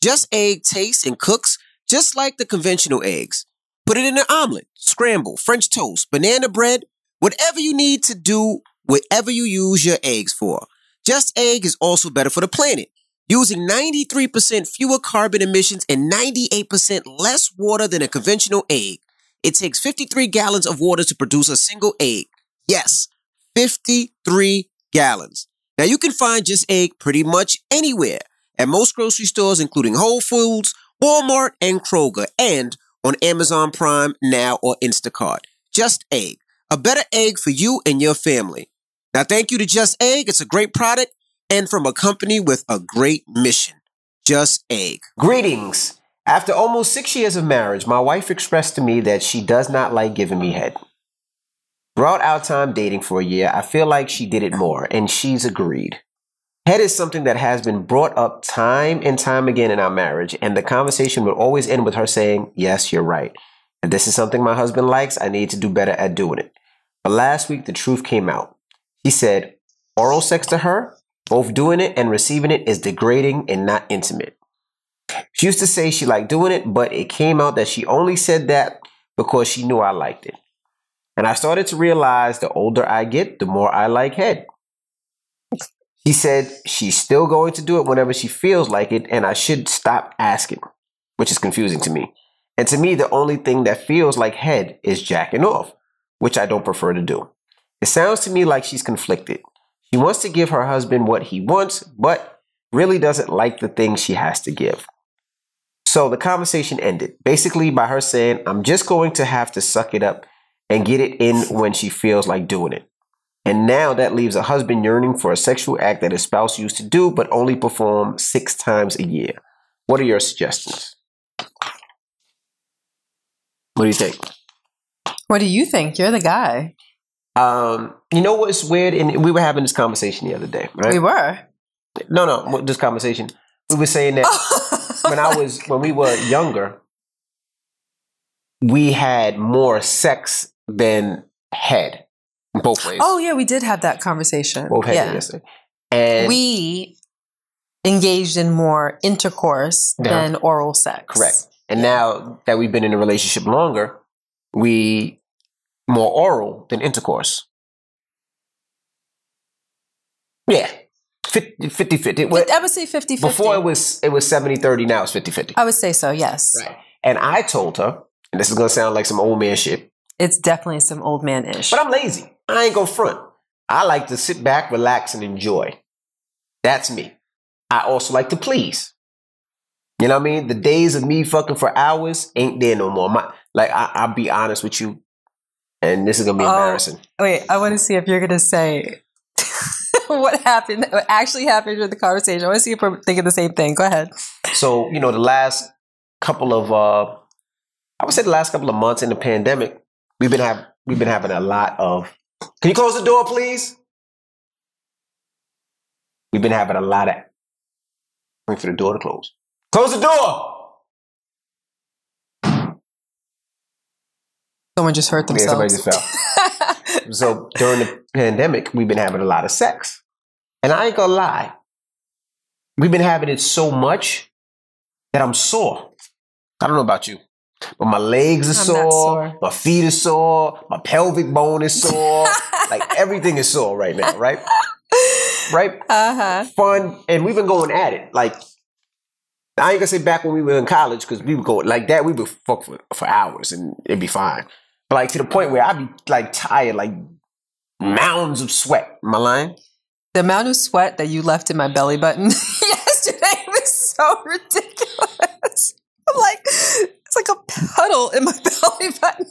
Just Egg tastes and cooks just like the conventional eggs. Put it in an omelet, scramble, French toast, banana bread, whatever you need to do, whatever you use your eggs for. Just Egg is also better for the planet. Using 93% fewer carbon emissions and 98% less water than a conventional egg. It takes 53 gallons of water to produce a single egg. Yes, 53 gallons. Now you can find Just Egg pretty much anywhere at most grocery stores, including Whole Foods, Walmart, and Kroger, and on Amazon Prime now or Instacart. Just Egg, a better egg for you and your family. Now, thank you to Just Egg. It's a great product and from a company with a great mission. Just Egg. Greetings. After almost six years of marriage, my wife expressed to me that she does not like giving me head. Throughout our time dating for a year, I feel like she did it more, and she's agreed. Head is something that has been brought up time and time again in our marriage, and the conversation would always end with her saying, Yes, you're right. And this is something my husband likes. I need to do better at doing it. But last week, the truth came out. He said, Oral sex to her, both doing it and receiving it, is degrading and not intimate. She used to say she liked doing it, but it came out that she only said that because she knew I liked it. And I started to realize the older I get, the more I like head. She said she's still going to do it whenever she feels like it, and I should stop asking, which is confusing to me. And to me, the only thing that feels like head is jacking off, which I don't prefer to do. It sounds to me like she's conflicted. She wants to give her husband what he wants, but really doesn't like the things she has to give. So the conversation ended basically by her saying, I'm just going to have to suck it up and get it in when she feels like doing it. And now that leaves a husband yearning for a sexual act that his spouse used to do but only perform six times a year. What are your suggestions? What do you think? What do you think? You're the guy. Um, you know what's weird? And we were having this conversation the other day, right? We were. No, no, this conversation. We were saying that when I was when we were younger, we had more sex than head, both ways. Oh yeah, we did have that conversation. both head yeah. and yesterday. And we engaged in more intercourse Yeah. than oral sex. correct. And now that we've been in a relationship longer, we more oral than intercourse. Yeah. 50 50. 50. I would say 50 50. Before it was it was 70 30, now it's 50 50. I would say so, yes. Right. And I told her, and this is gonna sound like some old man shit, It's definitely some old man ish. but I'm lazy. I ain't gonna front. I like to sit back, relax, and enjoy. That's me. I also like to please. You know what I mean? The days of me fucking for hours ain't there no more. My like I, I'll be honest with you, and this is gonna be Oh. embarrassing. Wait, I want to see if you're going to say what happened, what actually happened during the conversation. I want to see if we're thinking the same thing. Go ahead. So, you know, the last couple of uh I would say the last couple of months in the pandemic, we've been have we've been having a lot of Can you close the door, please? We've been having a lot of wait for the door to close. Close the door! Someone just hurt themselves. Yeah, somebody just fell. so during the pandemic, we've been having a lot of sex. And I ain't gonna lie. We've been having it so much that I'm sore. I don't know about you. But my legs are sore, sore. my feet are sore, my pelvic bone is sore. like everything is sore right now, right? Right? uh huh. Fun. And we've been going at it. Like I ain't gonna say back when we were in college, because we would go like that, we would fuck for, for hours and it'd be fine. But like to the point where I'd be like tired, like mounds of sweat. Am I lying? The amount of sweat that you left in my belly button yesterday was so ridiculous. I'm like, it's like a puddle in my belly button.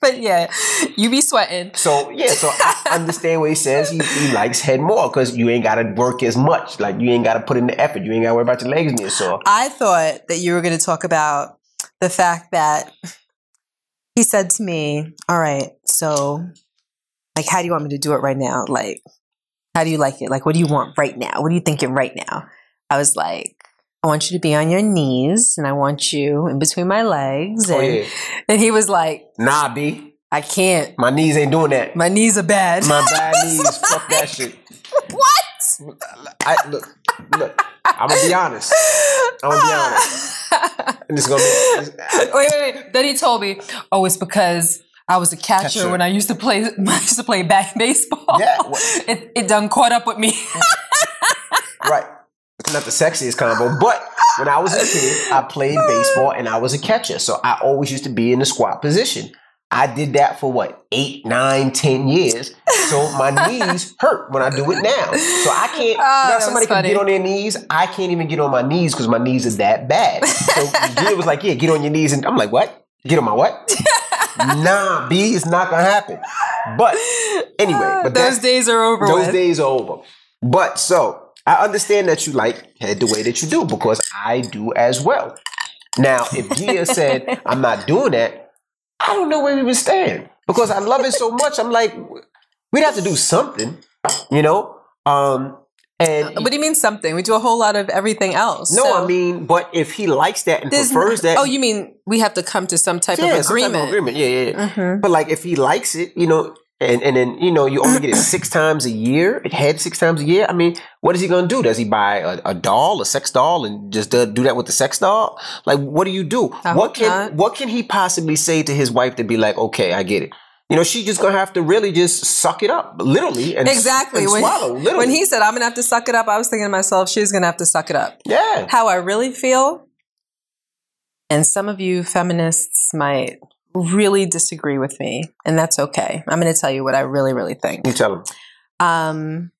but yeah, you be sweating. So yeah, so I understand what he says. He, he likes head more because you ain't gotta work as much. Like you ain't gotta put in the effort. You ain't gotta worry about your legs being sore. I thought that you were going to talk about the fact that he said to me, All right, so, like, how do you want me to do it right now? Like, how do you like it? Like, what do you want right now? What are you thinking right now? I was like, I want you to be on your knees and I want you in between my legs. Oh And, yeah. and he was like, Nah, B. I can't. My knees ain't doing that. My knees are bad. My bad knees. Fuck that shit. what? I look, look. I'm gonna be honest. I'm gonna be honest. And is gonna be. wait, wait, wait. Then he told me, "Oh, it's because I was a catcher, Catcher. when I used to play. When I used to play back baseball. Yeah, what- it it done caught up with me. Right. It's not the sexiest combo, but when I was a kid, I played baseball and I was a catcher. So I always used to be in the squat position. I did that for what, eight, nine, ten years. So my knees hurt when I do it now. So I can't, Oh, that somebody can get on their knees. I can't even get on my knees because my knees are that bad. So Gia was like, yeah, get on your knees. And I'm like, what? Get on my what? nah, B, it's not going to happen. But anyway, ah, but those days are over. those with. days are over. But so I understand that you like head the way that you do because I do as well. Now, if Gia said I'm not doing that, I don't know where we would stand because I love it so much. I'm like, we'd have to do something, you know. Um, and What do you mean something? We do a whole lot of everything else. no, So I mean, but if he likes that and there's- prefers that, Oh, you mean we have to come to some type yeah, of some type agreement? agreement, yeah, yeah. yeah. Mhm. But like, if he likes it, you know, and and then you know, you only get it six times a year, it had six times a year. I mean, what is he gonna do? Does he buy a, a doll, a sex doll, and just do, do that with the sex doll? Like, what do you do? I what can not. what can he possibly say to his wife to be like, okay, I get it. You know, she's just gonna have to really just suck it up, literally, and Exactly. and When, swallow. Literally, when he said, I'm going to have to suck it up, I was thinking to myself, she's going to have to suck it up. yeah, How I really feel, and some of you feminists might really disagree with me, and that's okay. I'm going to tell you what I really, really think. you tell him. Um,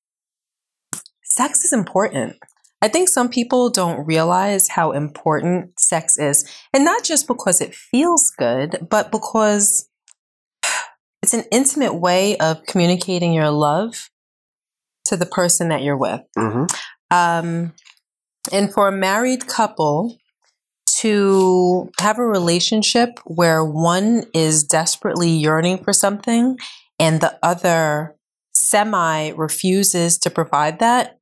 sex is important. I think some people don't realize how important sex is. And not just because it feels good, but because it's an intimate way of communicating your love to the person that you're with. hmm Um, and for a married couple to have a relationship where one is desperately yearning for something and the other semi refuses to provide that,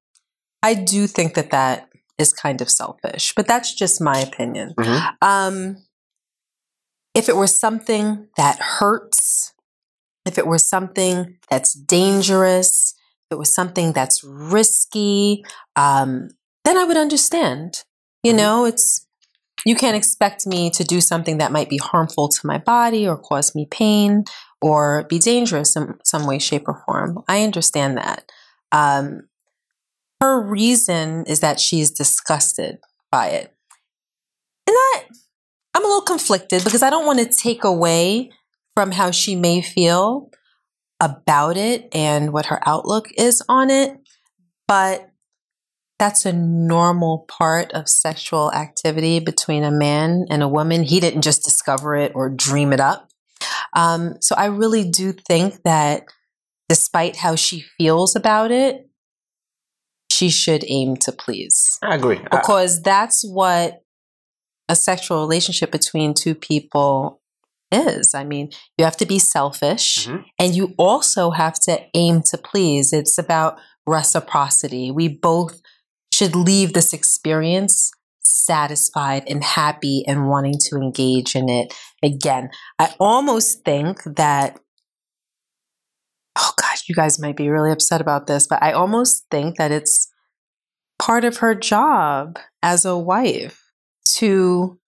I do think that that is kind of selfish. But that's just my opinion. Mhm. Um, if it were something that hurts, if it were something that's dangerous, if it was something that's risky, um, then I would understand. You Mhm. know, it's you can't expect me to do something that might be harmful to my body or cause me pain or be dangerous in some way, shape, or form. I understand that. Um, her reason is that she's disgusted by it. And I'm a little conflicted because I don't want to take away from how she may feel about it and what her outlook is on it. But that's a normal part of sexual activity between a man and a woman. He didn't just discover it or dream it up. Um, so I really do think that despite how she feels about it, she should aim to please I agree. I- because that's what a sexual relationship between two people is. I mean, you have to be selfish Mhm. and you also have to aim to please. It's about reciprocity. We both should leave this experience satisfied and happy and wanting to engage in it again. I almost think that oh gosh, you guys might be really upset about this, but I almost think that it's part of her job as a wife to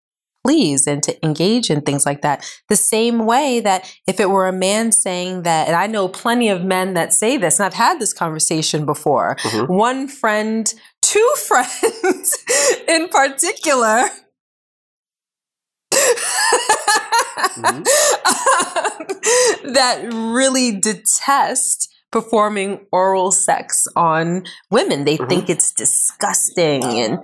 please and to engage in things like that. The same way that if it were a man saying that, and I know plenty of men that say this, and I've had this conversation before. Mhm. One friend, two friends in particular. that really detest performing oral sex on women. They Mhm. think it's disgusting and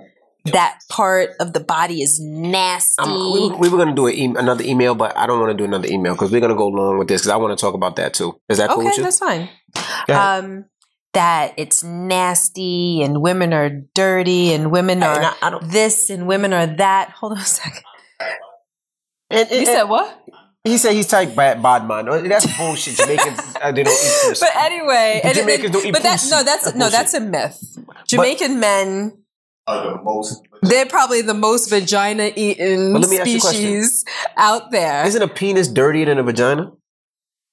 that part of the body is nasty. Um, we, we were going to do e- another email, but I don't want to do another email because we're going to go along with this because I want to talk about that too. Is that cool with okay, that's fine. Um, that it's nasty and women are dirty and women are And I, I don't. this and women are that. Hold on a second. And, You said what? he said he's type bad, bad man. Oh, That's bullshit. Jamaicans uh, they don't eat pussy. But anyway, The and- and- Jamaicans don't eat but that pussy. no, that's That's no, bullshit. that's a myth. Jamaican men, are the most. they're probably the most vagina eating But let me ask you a question. species out there. Isn't a penis dirtier than a vagina?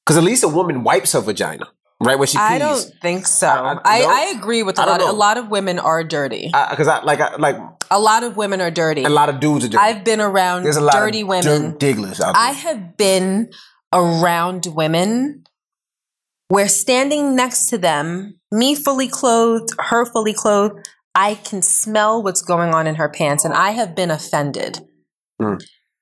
Because at least a woman wipes her vagina, right? When she pees. I don't think so. I- I, I- no? I, agree with a lot. Of, a lot of women are dirty. Because I, like I, like a lot of women are dirty. a lot of dudes are dirty. I've been around There's a lot dirty of women. dirt digglers. I have been around women where standing next to them, me fully clothed, her fully clothed, I can smell what's going on in her pants, and I have been offended. Mm.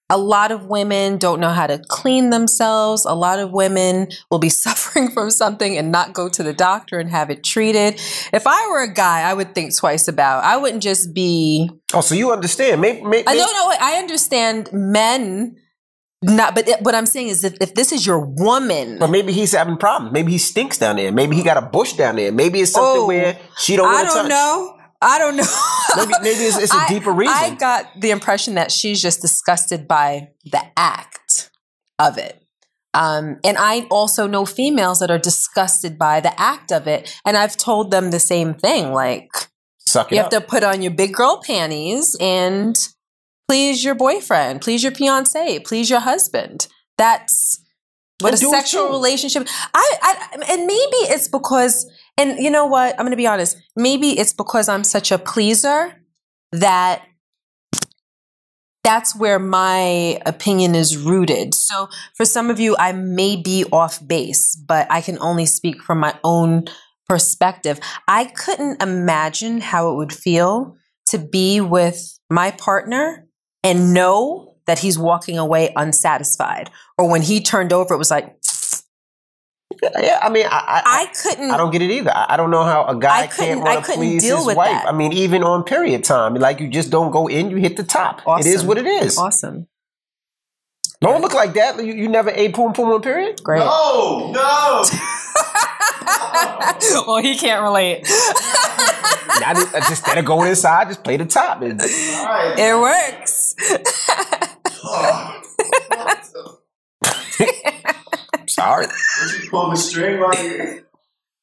A lot of women don't know how to clean themselves. A lot of women will be suffering from something and not go to the doctor and have it treated. If I were a guy, I would think twice about. I wouldn't just be Oh, so you understand? Maybe, maybe, I don't know. I understand men not, but it, what I'm saying is, if, if this is your woman, But maybe he's having problems. Maybe he stinks down there. Maybe he got a bush down there. Maybe it's something Oh, where she don't I want to don't touch. know. I don't know. Maybe, maybe it's, it's a I- deeper reason. I got the impression that she's just disgusted by the act of it. Um, and I also know females that are disgusted by the act of it. And I've told them the same thing. Like, Suck it you up. have to put on your big girl panties and please your boyfriend, please your fiance, please your husband. That's what And a sexual too. relationship. I, I and maybe it's because and you know what? I'm going to be honest. Maybe it's because I'm such a pleaser that that's where my opinion is rooted. So for some of you, I may be off base, but I can only speak from my own perspective. I couldn't imagine how it would feel to be with my partner and know that he's walking away unsatisfied. Or when he turned over, it was like, yeah, I mean, I, I, I couldn't. I don't get it either. I, I don't know how a guy I can't I want to couldn't please deal his with wife. that. I mean, even on period time, like you just don't go in, you hit the top. It is what it is. Awesome. Don't look like that. You, you never ate poom poom on period. Great. No, no. well, he can't relate. I just, I just instead of going inside, just play the top. It's- All right. It works. Oh, sorry, Did you pull the string while you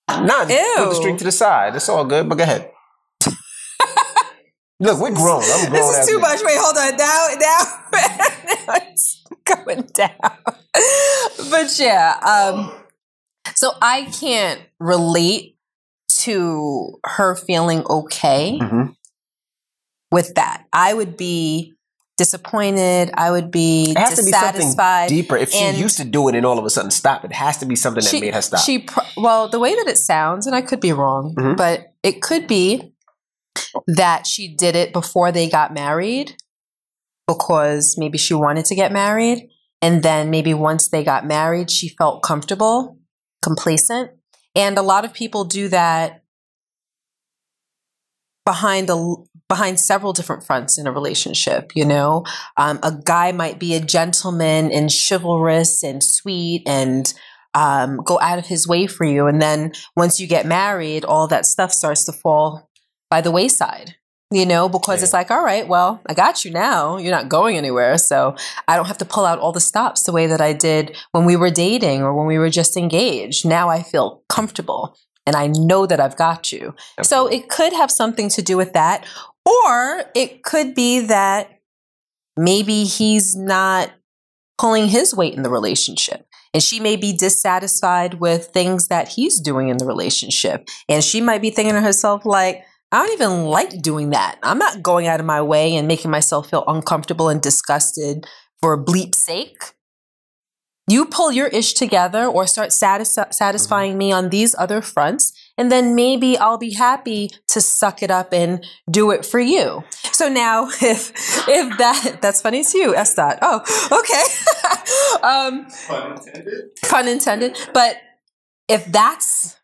nah, just put the string to the side. It's all good. But go ahead. Look, we're grown. I'm grown. This is too much. Wait, hold on. Now, now, now it's going down. But yeah, um, so I can't relate to her feeling okay Mhm. with that. I would be disappointed. I would be It has to be something deeper. If she and- used to do it and all of a sudden stop, it has to be something that made her stop. She pr- well, the way that it sounds, and I could be wrong, Mhm. but it could be that she did it before they got married because maybe she wanted to get married, and then maybe once they got married, she felt comfortable, complacent, and a lot of people do that behind a behind several different fronts in a relationship you know? Um, a guy might be a gentleman and chivalrous and sweet and um, go out of his way for you and then once you get married all that stuff starts to fall by the wayside you know? Because Yeah. it's like all right well i got you now. You're not going anywhere so i don't have to pull out all the stops the way that i did when we were dating or when we were just engaged. Now i feel comfortable and i know that i've got you. So it could have something to do with that. Or it could be that maybe he's not pulling his weight in the relationship. And she may be dissatisfied with things that he's doing in the relationship. And she might be thinking to herself, like, I don't even like doing that. I'm not going out of my way and making myself feel uncomfortable and disgusted for bleep's sake. You pull your ish together or start satis- mm-hmm. satisfying me on these other fronts, and then maybe I'll be happy to suck it up and do it for you. So now, if if that that's funny to you, S. Dot. Oh, okay. um, pun intended? pun intended. But if that's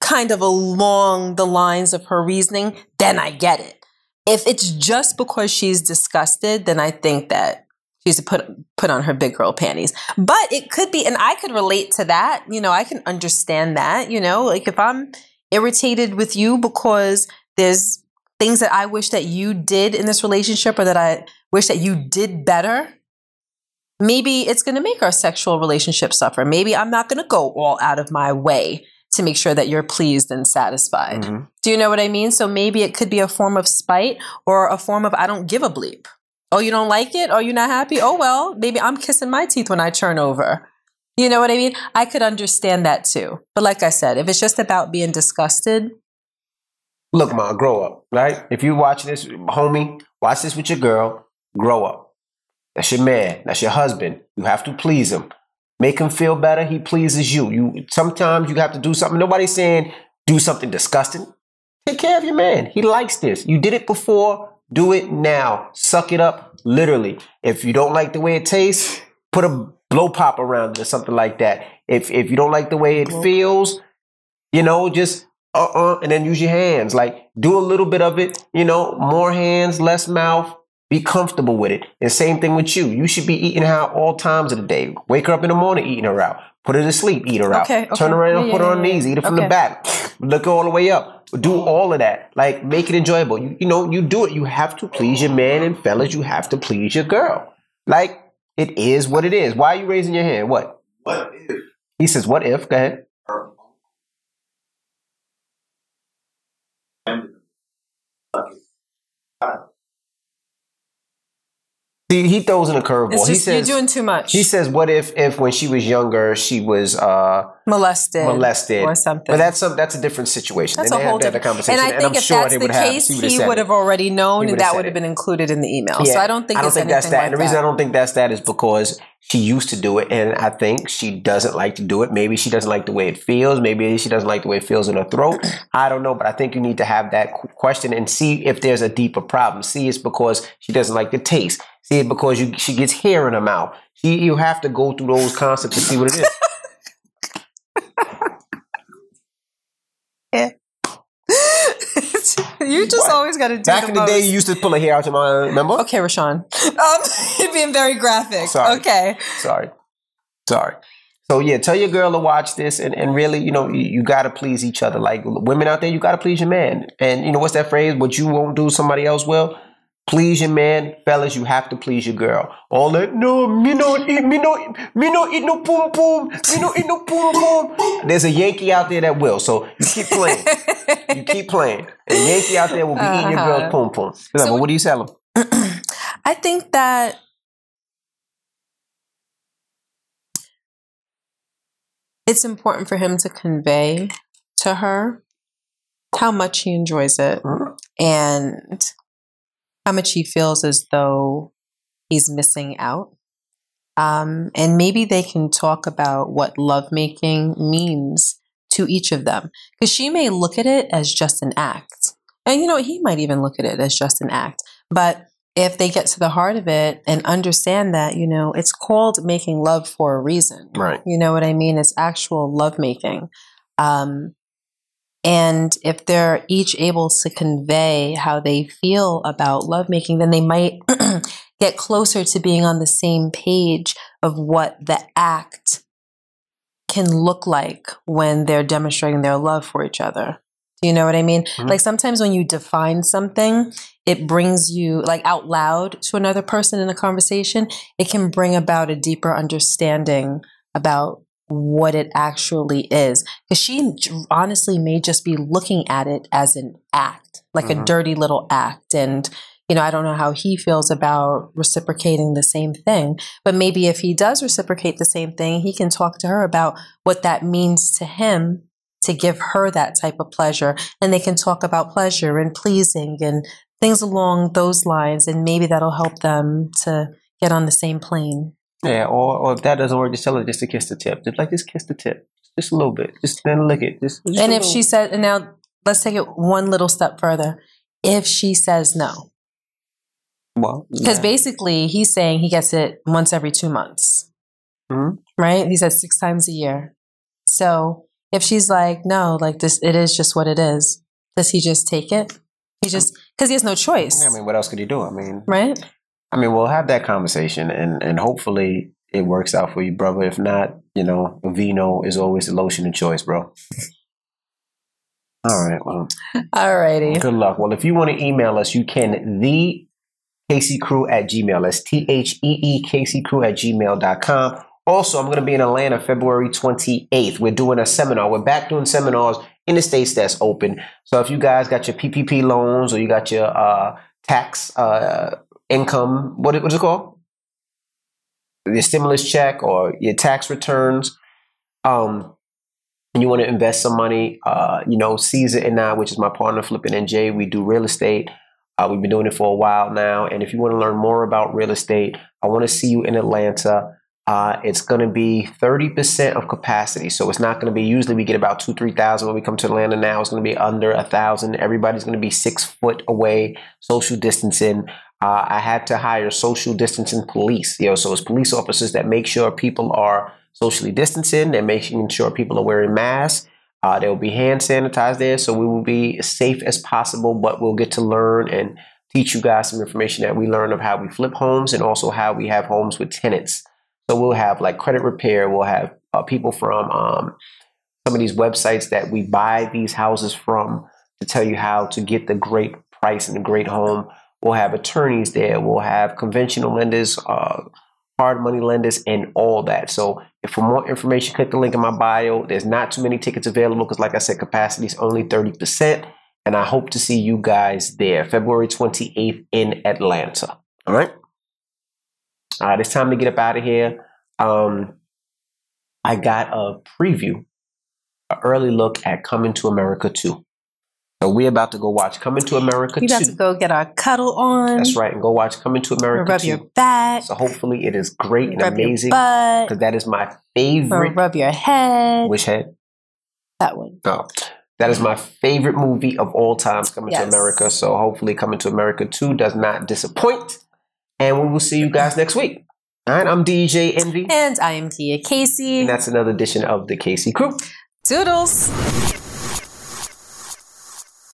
kind of along the lines of her reasoning, then I get it. If it's just because she's disgusted, then I think that she's put put on her big girl panties. But it could be, and I could relate to that. You know, I can understand that. You know, like if I'm irritated with you because there's things that I wish that you did in this relationship or that I wish that you did better, maybe it's going to make our sexual relationship suffer. Maybe I'm not going to go all out of my way to make sure that you're pleased and satisfied. Mhm. Do you know what I mean? So maybe it could be a form of spite or a form of I don't give a bleep. Oh, you don't like it? Oh, you're not happy? Oh, well, maybe I'm kissing my teeth when I turn over. You know what I mean? I could understand that too. But like I said, if it's just about being disgusted, Look, ma, grow up, right? If you watching this, homie, watch this with your girl. Grow up. That's your man. That's your husband. You have to please him. Make him feel better. He pleases you. You sometimes you have to do something. Nobody's saying do something disgusting. Take care of your man. He likes this. You did it before. Do it now. Suck it up. Literally. If you don't like the way it tastes, put a blow pop around it or something like that. If if you don't like the way it feels, you know, just uh uh and then use your hands. Like do a little bit of it, you know, more hands, less mouth. Be comfortable with it. And same thing with you. You should be eating her out all times of the day. Wake her up in the morning, eating her out. Put her to sleep, eat her out. Okay, okay. Turn around, Yeah, put yeah, her on yeah, knees, eat her from the back. Look all the way up. Do all of that. Like make it enjoyable. You, you know, you do it. You have to please your man and fellas, you have to please your girl. Like it is what it is. Why are you raising your hand? What? What if He says, what if? Go ahead. her uncle fucking See, he throws in a curveball. He says, you're doing too much. he says, what if, if when she was younger, she was uh, molested, molested or something. But that's some, that's a different situation. That's Then a they whole different. conversation, And I think I'm if sure that's the would case, have he would have already known, and that would have been included in the email. So I don't think I don't it's think that's that. like and the reason that. I don't think that's that is because she used to do it, and I think she doesn't like to do it. Maybe she doesn't like the way it feels. Maybe she doesn't like the way it feels in her throat. I don't know, but I think you need to have that question and see if there's a deeper problem. See, it's because she doesn't like the taste. See, it because you, she gets hair in her mouth. She, you have to go through those concepts to see what it is. you just What? always got to do Back the in the day, you used to pull a hair out your mouth. Remember? Okay, Rashawn. Um, you're being very graphic. Sorry. Okay. Sorry. Sorry. So yeah, tell your girl to watch this and, and really, you know, you, you gotta please each other. Like women out there, you gotta please your man. And you know what's that phrase? What you won't do, somebody else will. Please your man, fellas. You have to please your girl. All that no, me no eat, me no, me no eat no boom boom, me no eat no boom boom. There's a Yankee out there that will. So you keep playing, you keep playing. A Yankee out there will be eating your Uh-huh. girl's boom boom. So, what do you tell him? I think that it's important for him to convey to her how much he enjoys it Mhm. and how much he feels as though he's missing out. Um, and maybe they can talk about what lovemaking means to each of them. Because she may look at it as just an act. And you know, he might even look at it as just an act. But if they get to the heart of it and understand that, you know, it's called making love for a reason. Right. You know what I mean? It's actual lovemaking. Um, and if they're each able to convey how they feel about lovemaking, then they might get closer to being on the same page of what the act can look like when they're demonstrating their love for each other. Do you know what I mean? Mhm. Like sometimes when you define something, it brings you like out loud to another person in a conversation, it can bring about a deeper understanding about what it actually is. Because she honestly may just be looking at it as an act, like a Mhm. dirty little act. And, you know, I don't know how he feels about reciprocating the same thing. But maybe if he does reciprocate the same thing, he can talk to her about what that means to him to give her that type of pleasure. And they can talk about pleasure and pleasing and things along those lines. And maybe that'll help them to get on the same plane. Yeah, or, or if that doesn't work, just tell her just to kiss the tip. Just like just kiss the tip, just a little bit. Just then lick it. Just, just and if little- she said, and now let's take it one little step further. If she says no, well, because yeah. basically he's saying he gets it once every two months, Mhm. right? He says six times a year. So if she's like, no, like this, it is just what it is. Does he just take it? He just because he has no choice, I mean, what else could he do? I mean, right? I mean, we'll have that conversation, and and hopefully it works out for you, brother. If not, you know, Vino is always the lotion of choice, bro. All right, well, Alrighty. good luck. Well, if you want to email us, you can the Casey Crew at Gmail. That's T H E E Casey Crew at gmail.com. Also, I'm going to be in Atlanta February 28th. We're doing a seminar. We're back doing seminars in the states that's open. So if you guys got your PPP loans or you got your uh, tax uh, income, what is it called? Your stimulus check or your tax returns, um, and you want to invest some money, uh, you know, Cesar and I, which is my partner, Flipping NJ, we do real estate. Uh, we've been doing it for a while now. And if you want to learn more about real estate, I want to see you in Atlanta Uh, it's going to be 30% of capacity. So it's not going to be, usually we get about two, 3,000 when we come to Atlanta now. It's going to be under a thousand. Everybody's going to be six foot away, social distancing. Uh, I had to hire social distancing police. You know, so it's police officers that make sure people are socially distancing. They're making sure people are wearing masks. Uh, there will be hand sanitized there, so we will be as safe as possible. But we'll get to learn and teach you guys some information that we learned of how we flip homes and also how we have homes with tenants. So we'll have like credit repair. We'll have uh, people from um, some of these websites that we buy these houses from to tell you how to get the great price and the great home. We'll have attorneys there. We'll have conventional lenders, uh, hard money lenders, and all that. So for more information, click the link in my bio. There's not too many tickets available because, like I said, capacity is only 30%. And I hope to see you guys there February 28th in Atlanta. All right. All right, it's time to get up out of here. Um, I got a preview, an early look at Coming to America 2. So we're about to go watch Coming to America We 2. got to go get our cuddle on. That's right, and go watch Coming to America rub 2. your back. So hopefully it is great and rub amazing because that is my favorite. rub your head. Which head? that one. No. That is my favorite movie of all times, Coming to America. So hopefully Coming to America 2 does not disappoint. And we will see you guys next week. All right, I'm DJ Envy. And I am Gia Casey. And that's another edition of the Casey Crew. Toodles.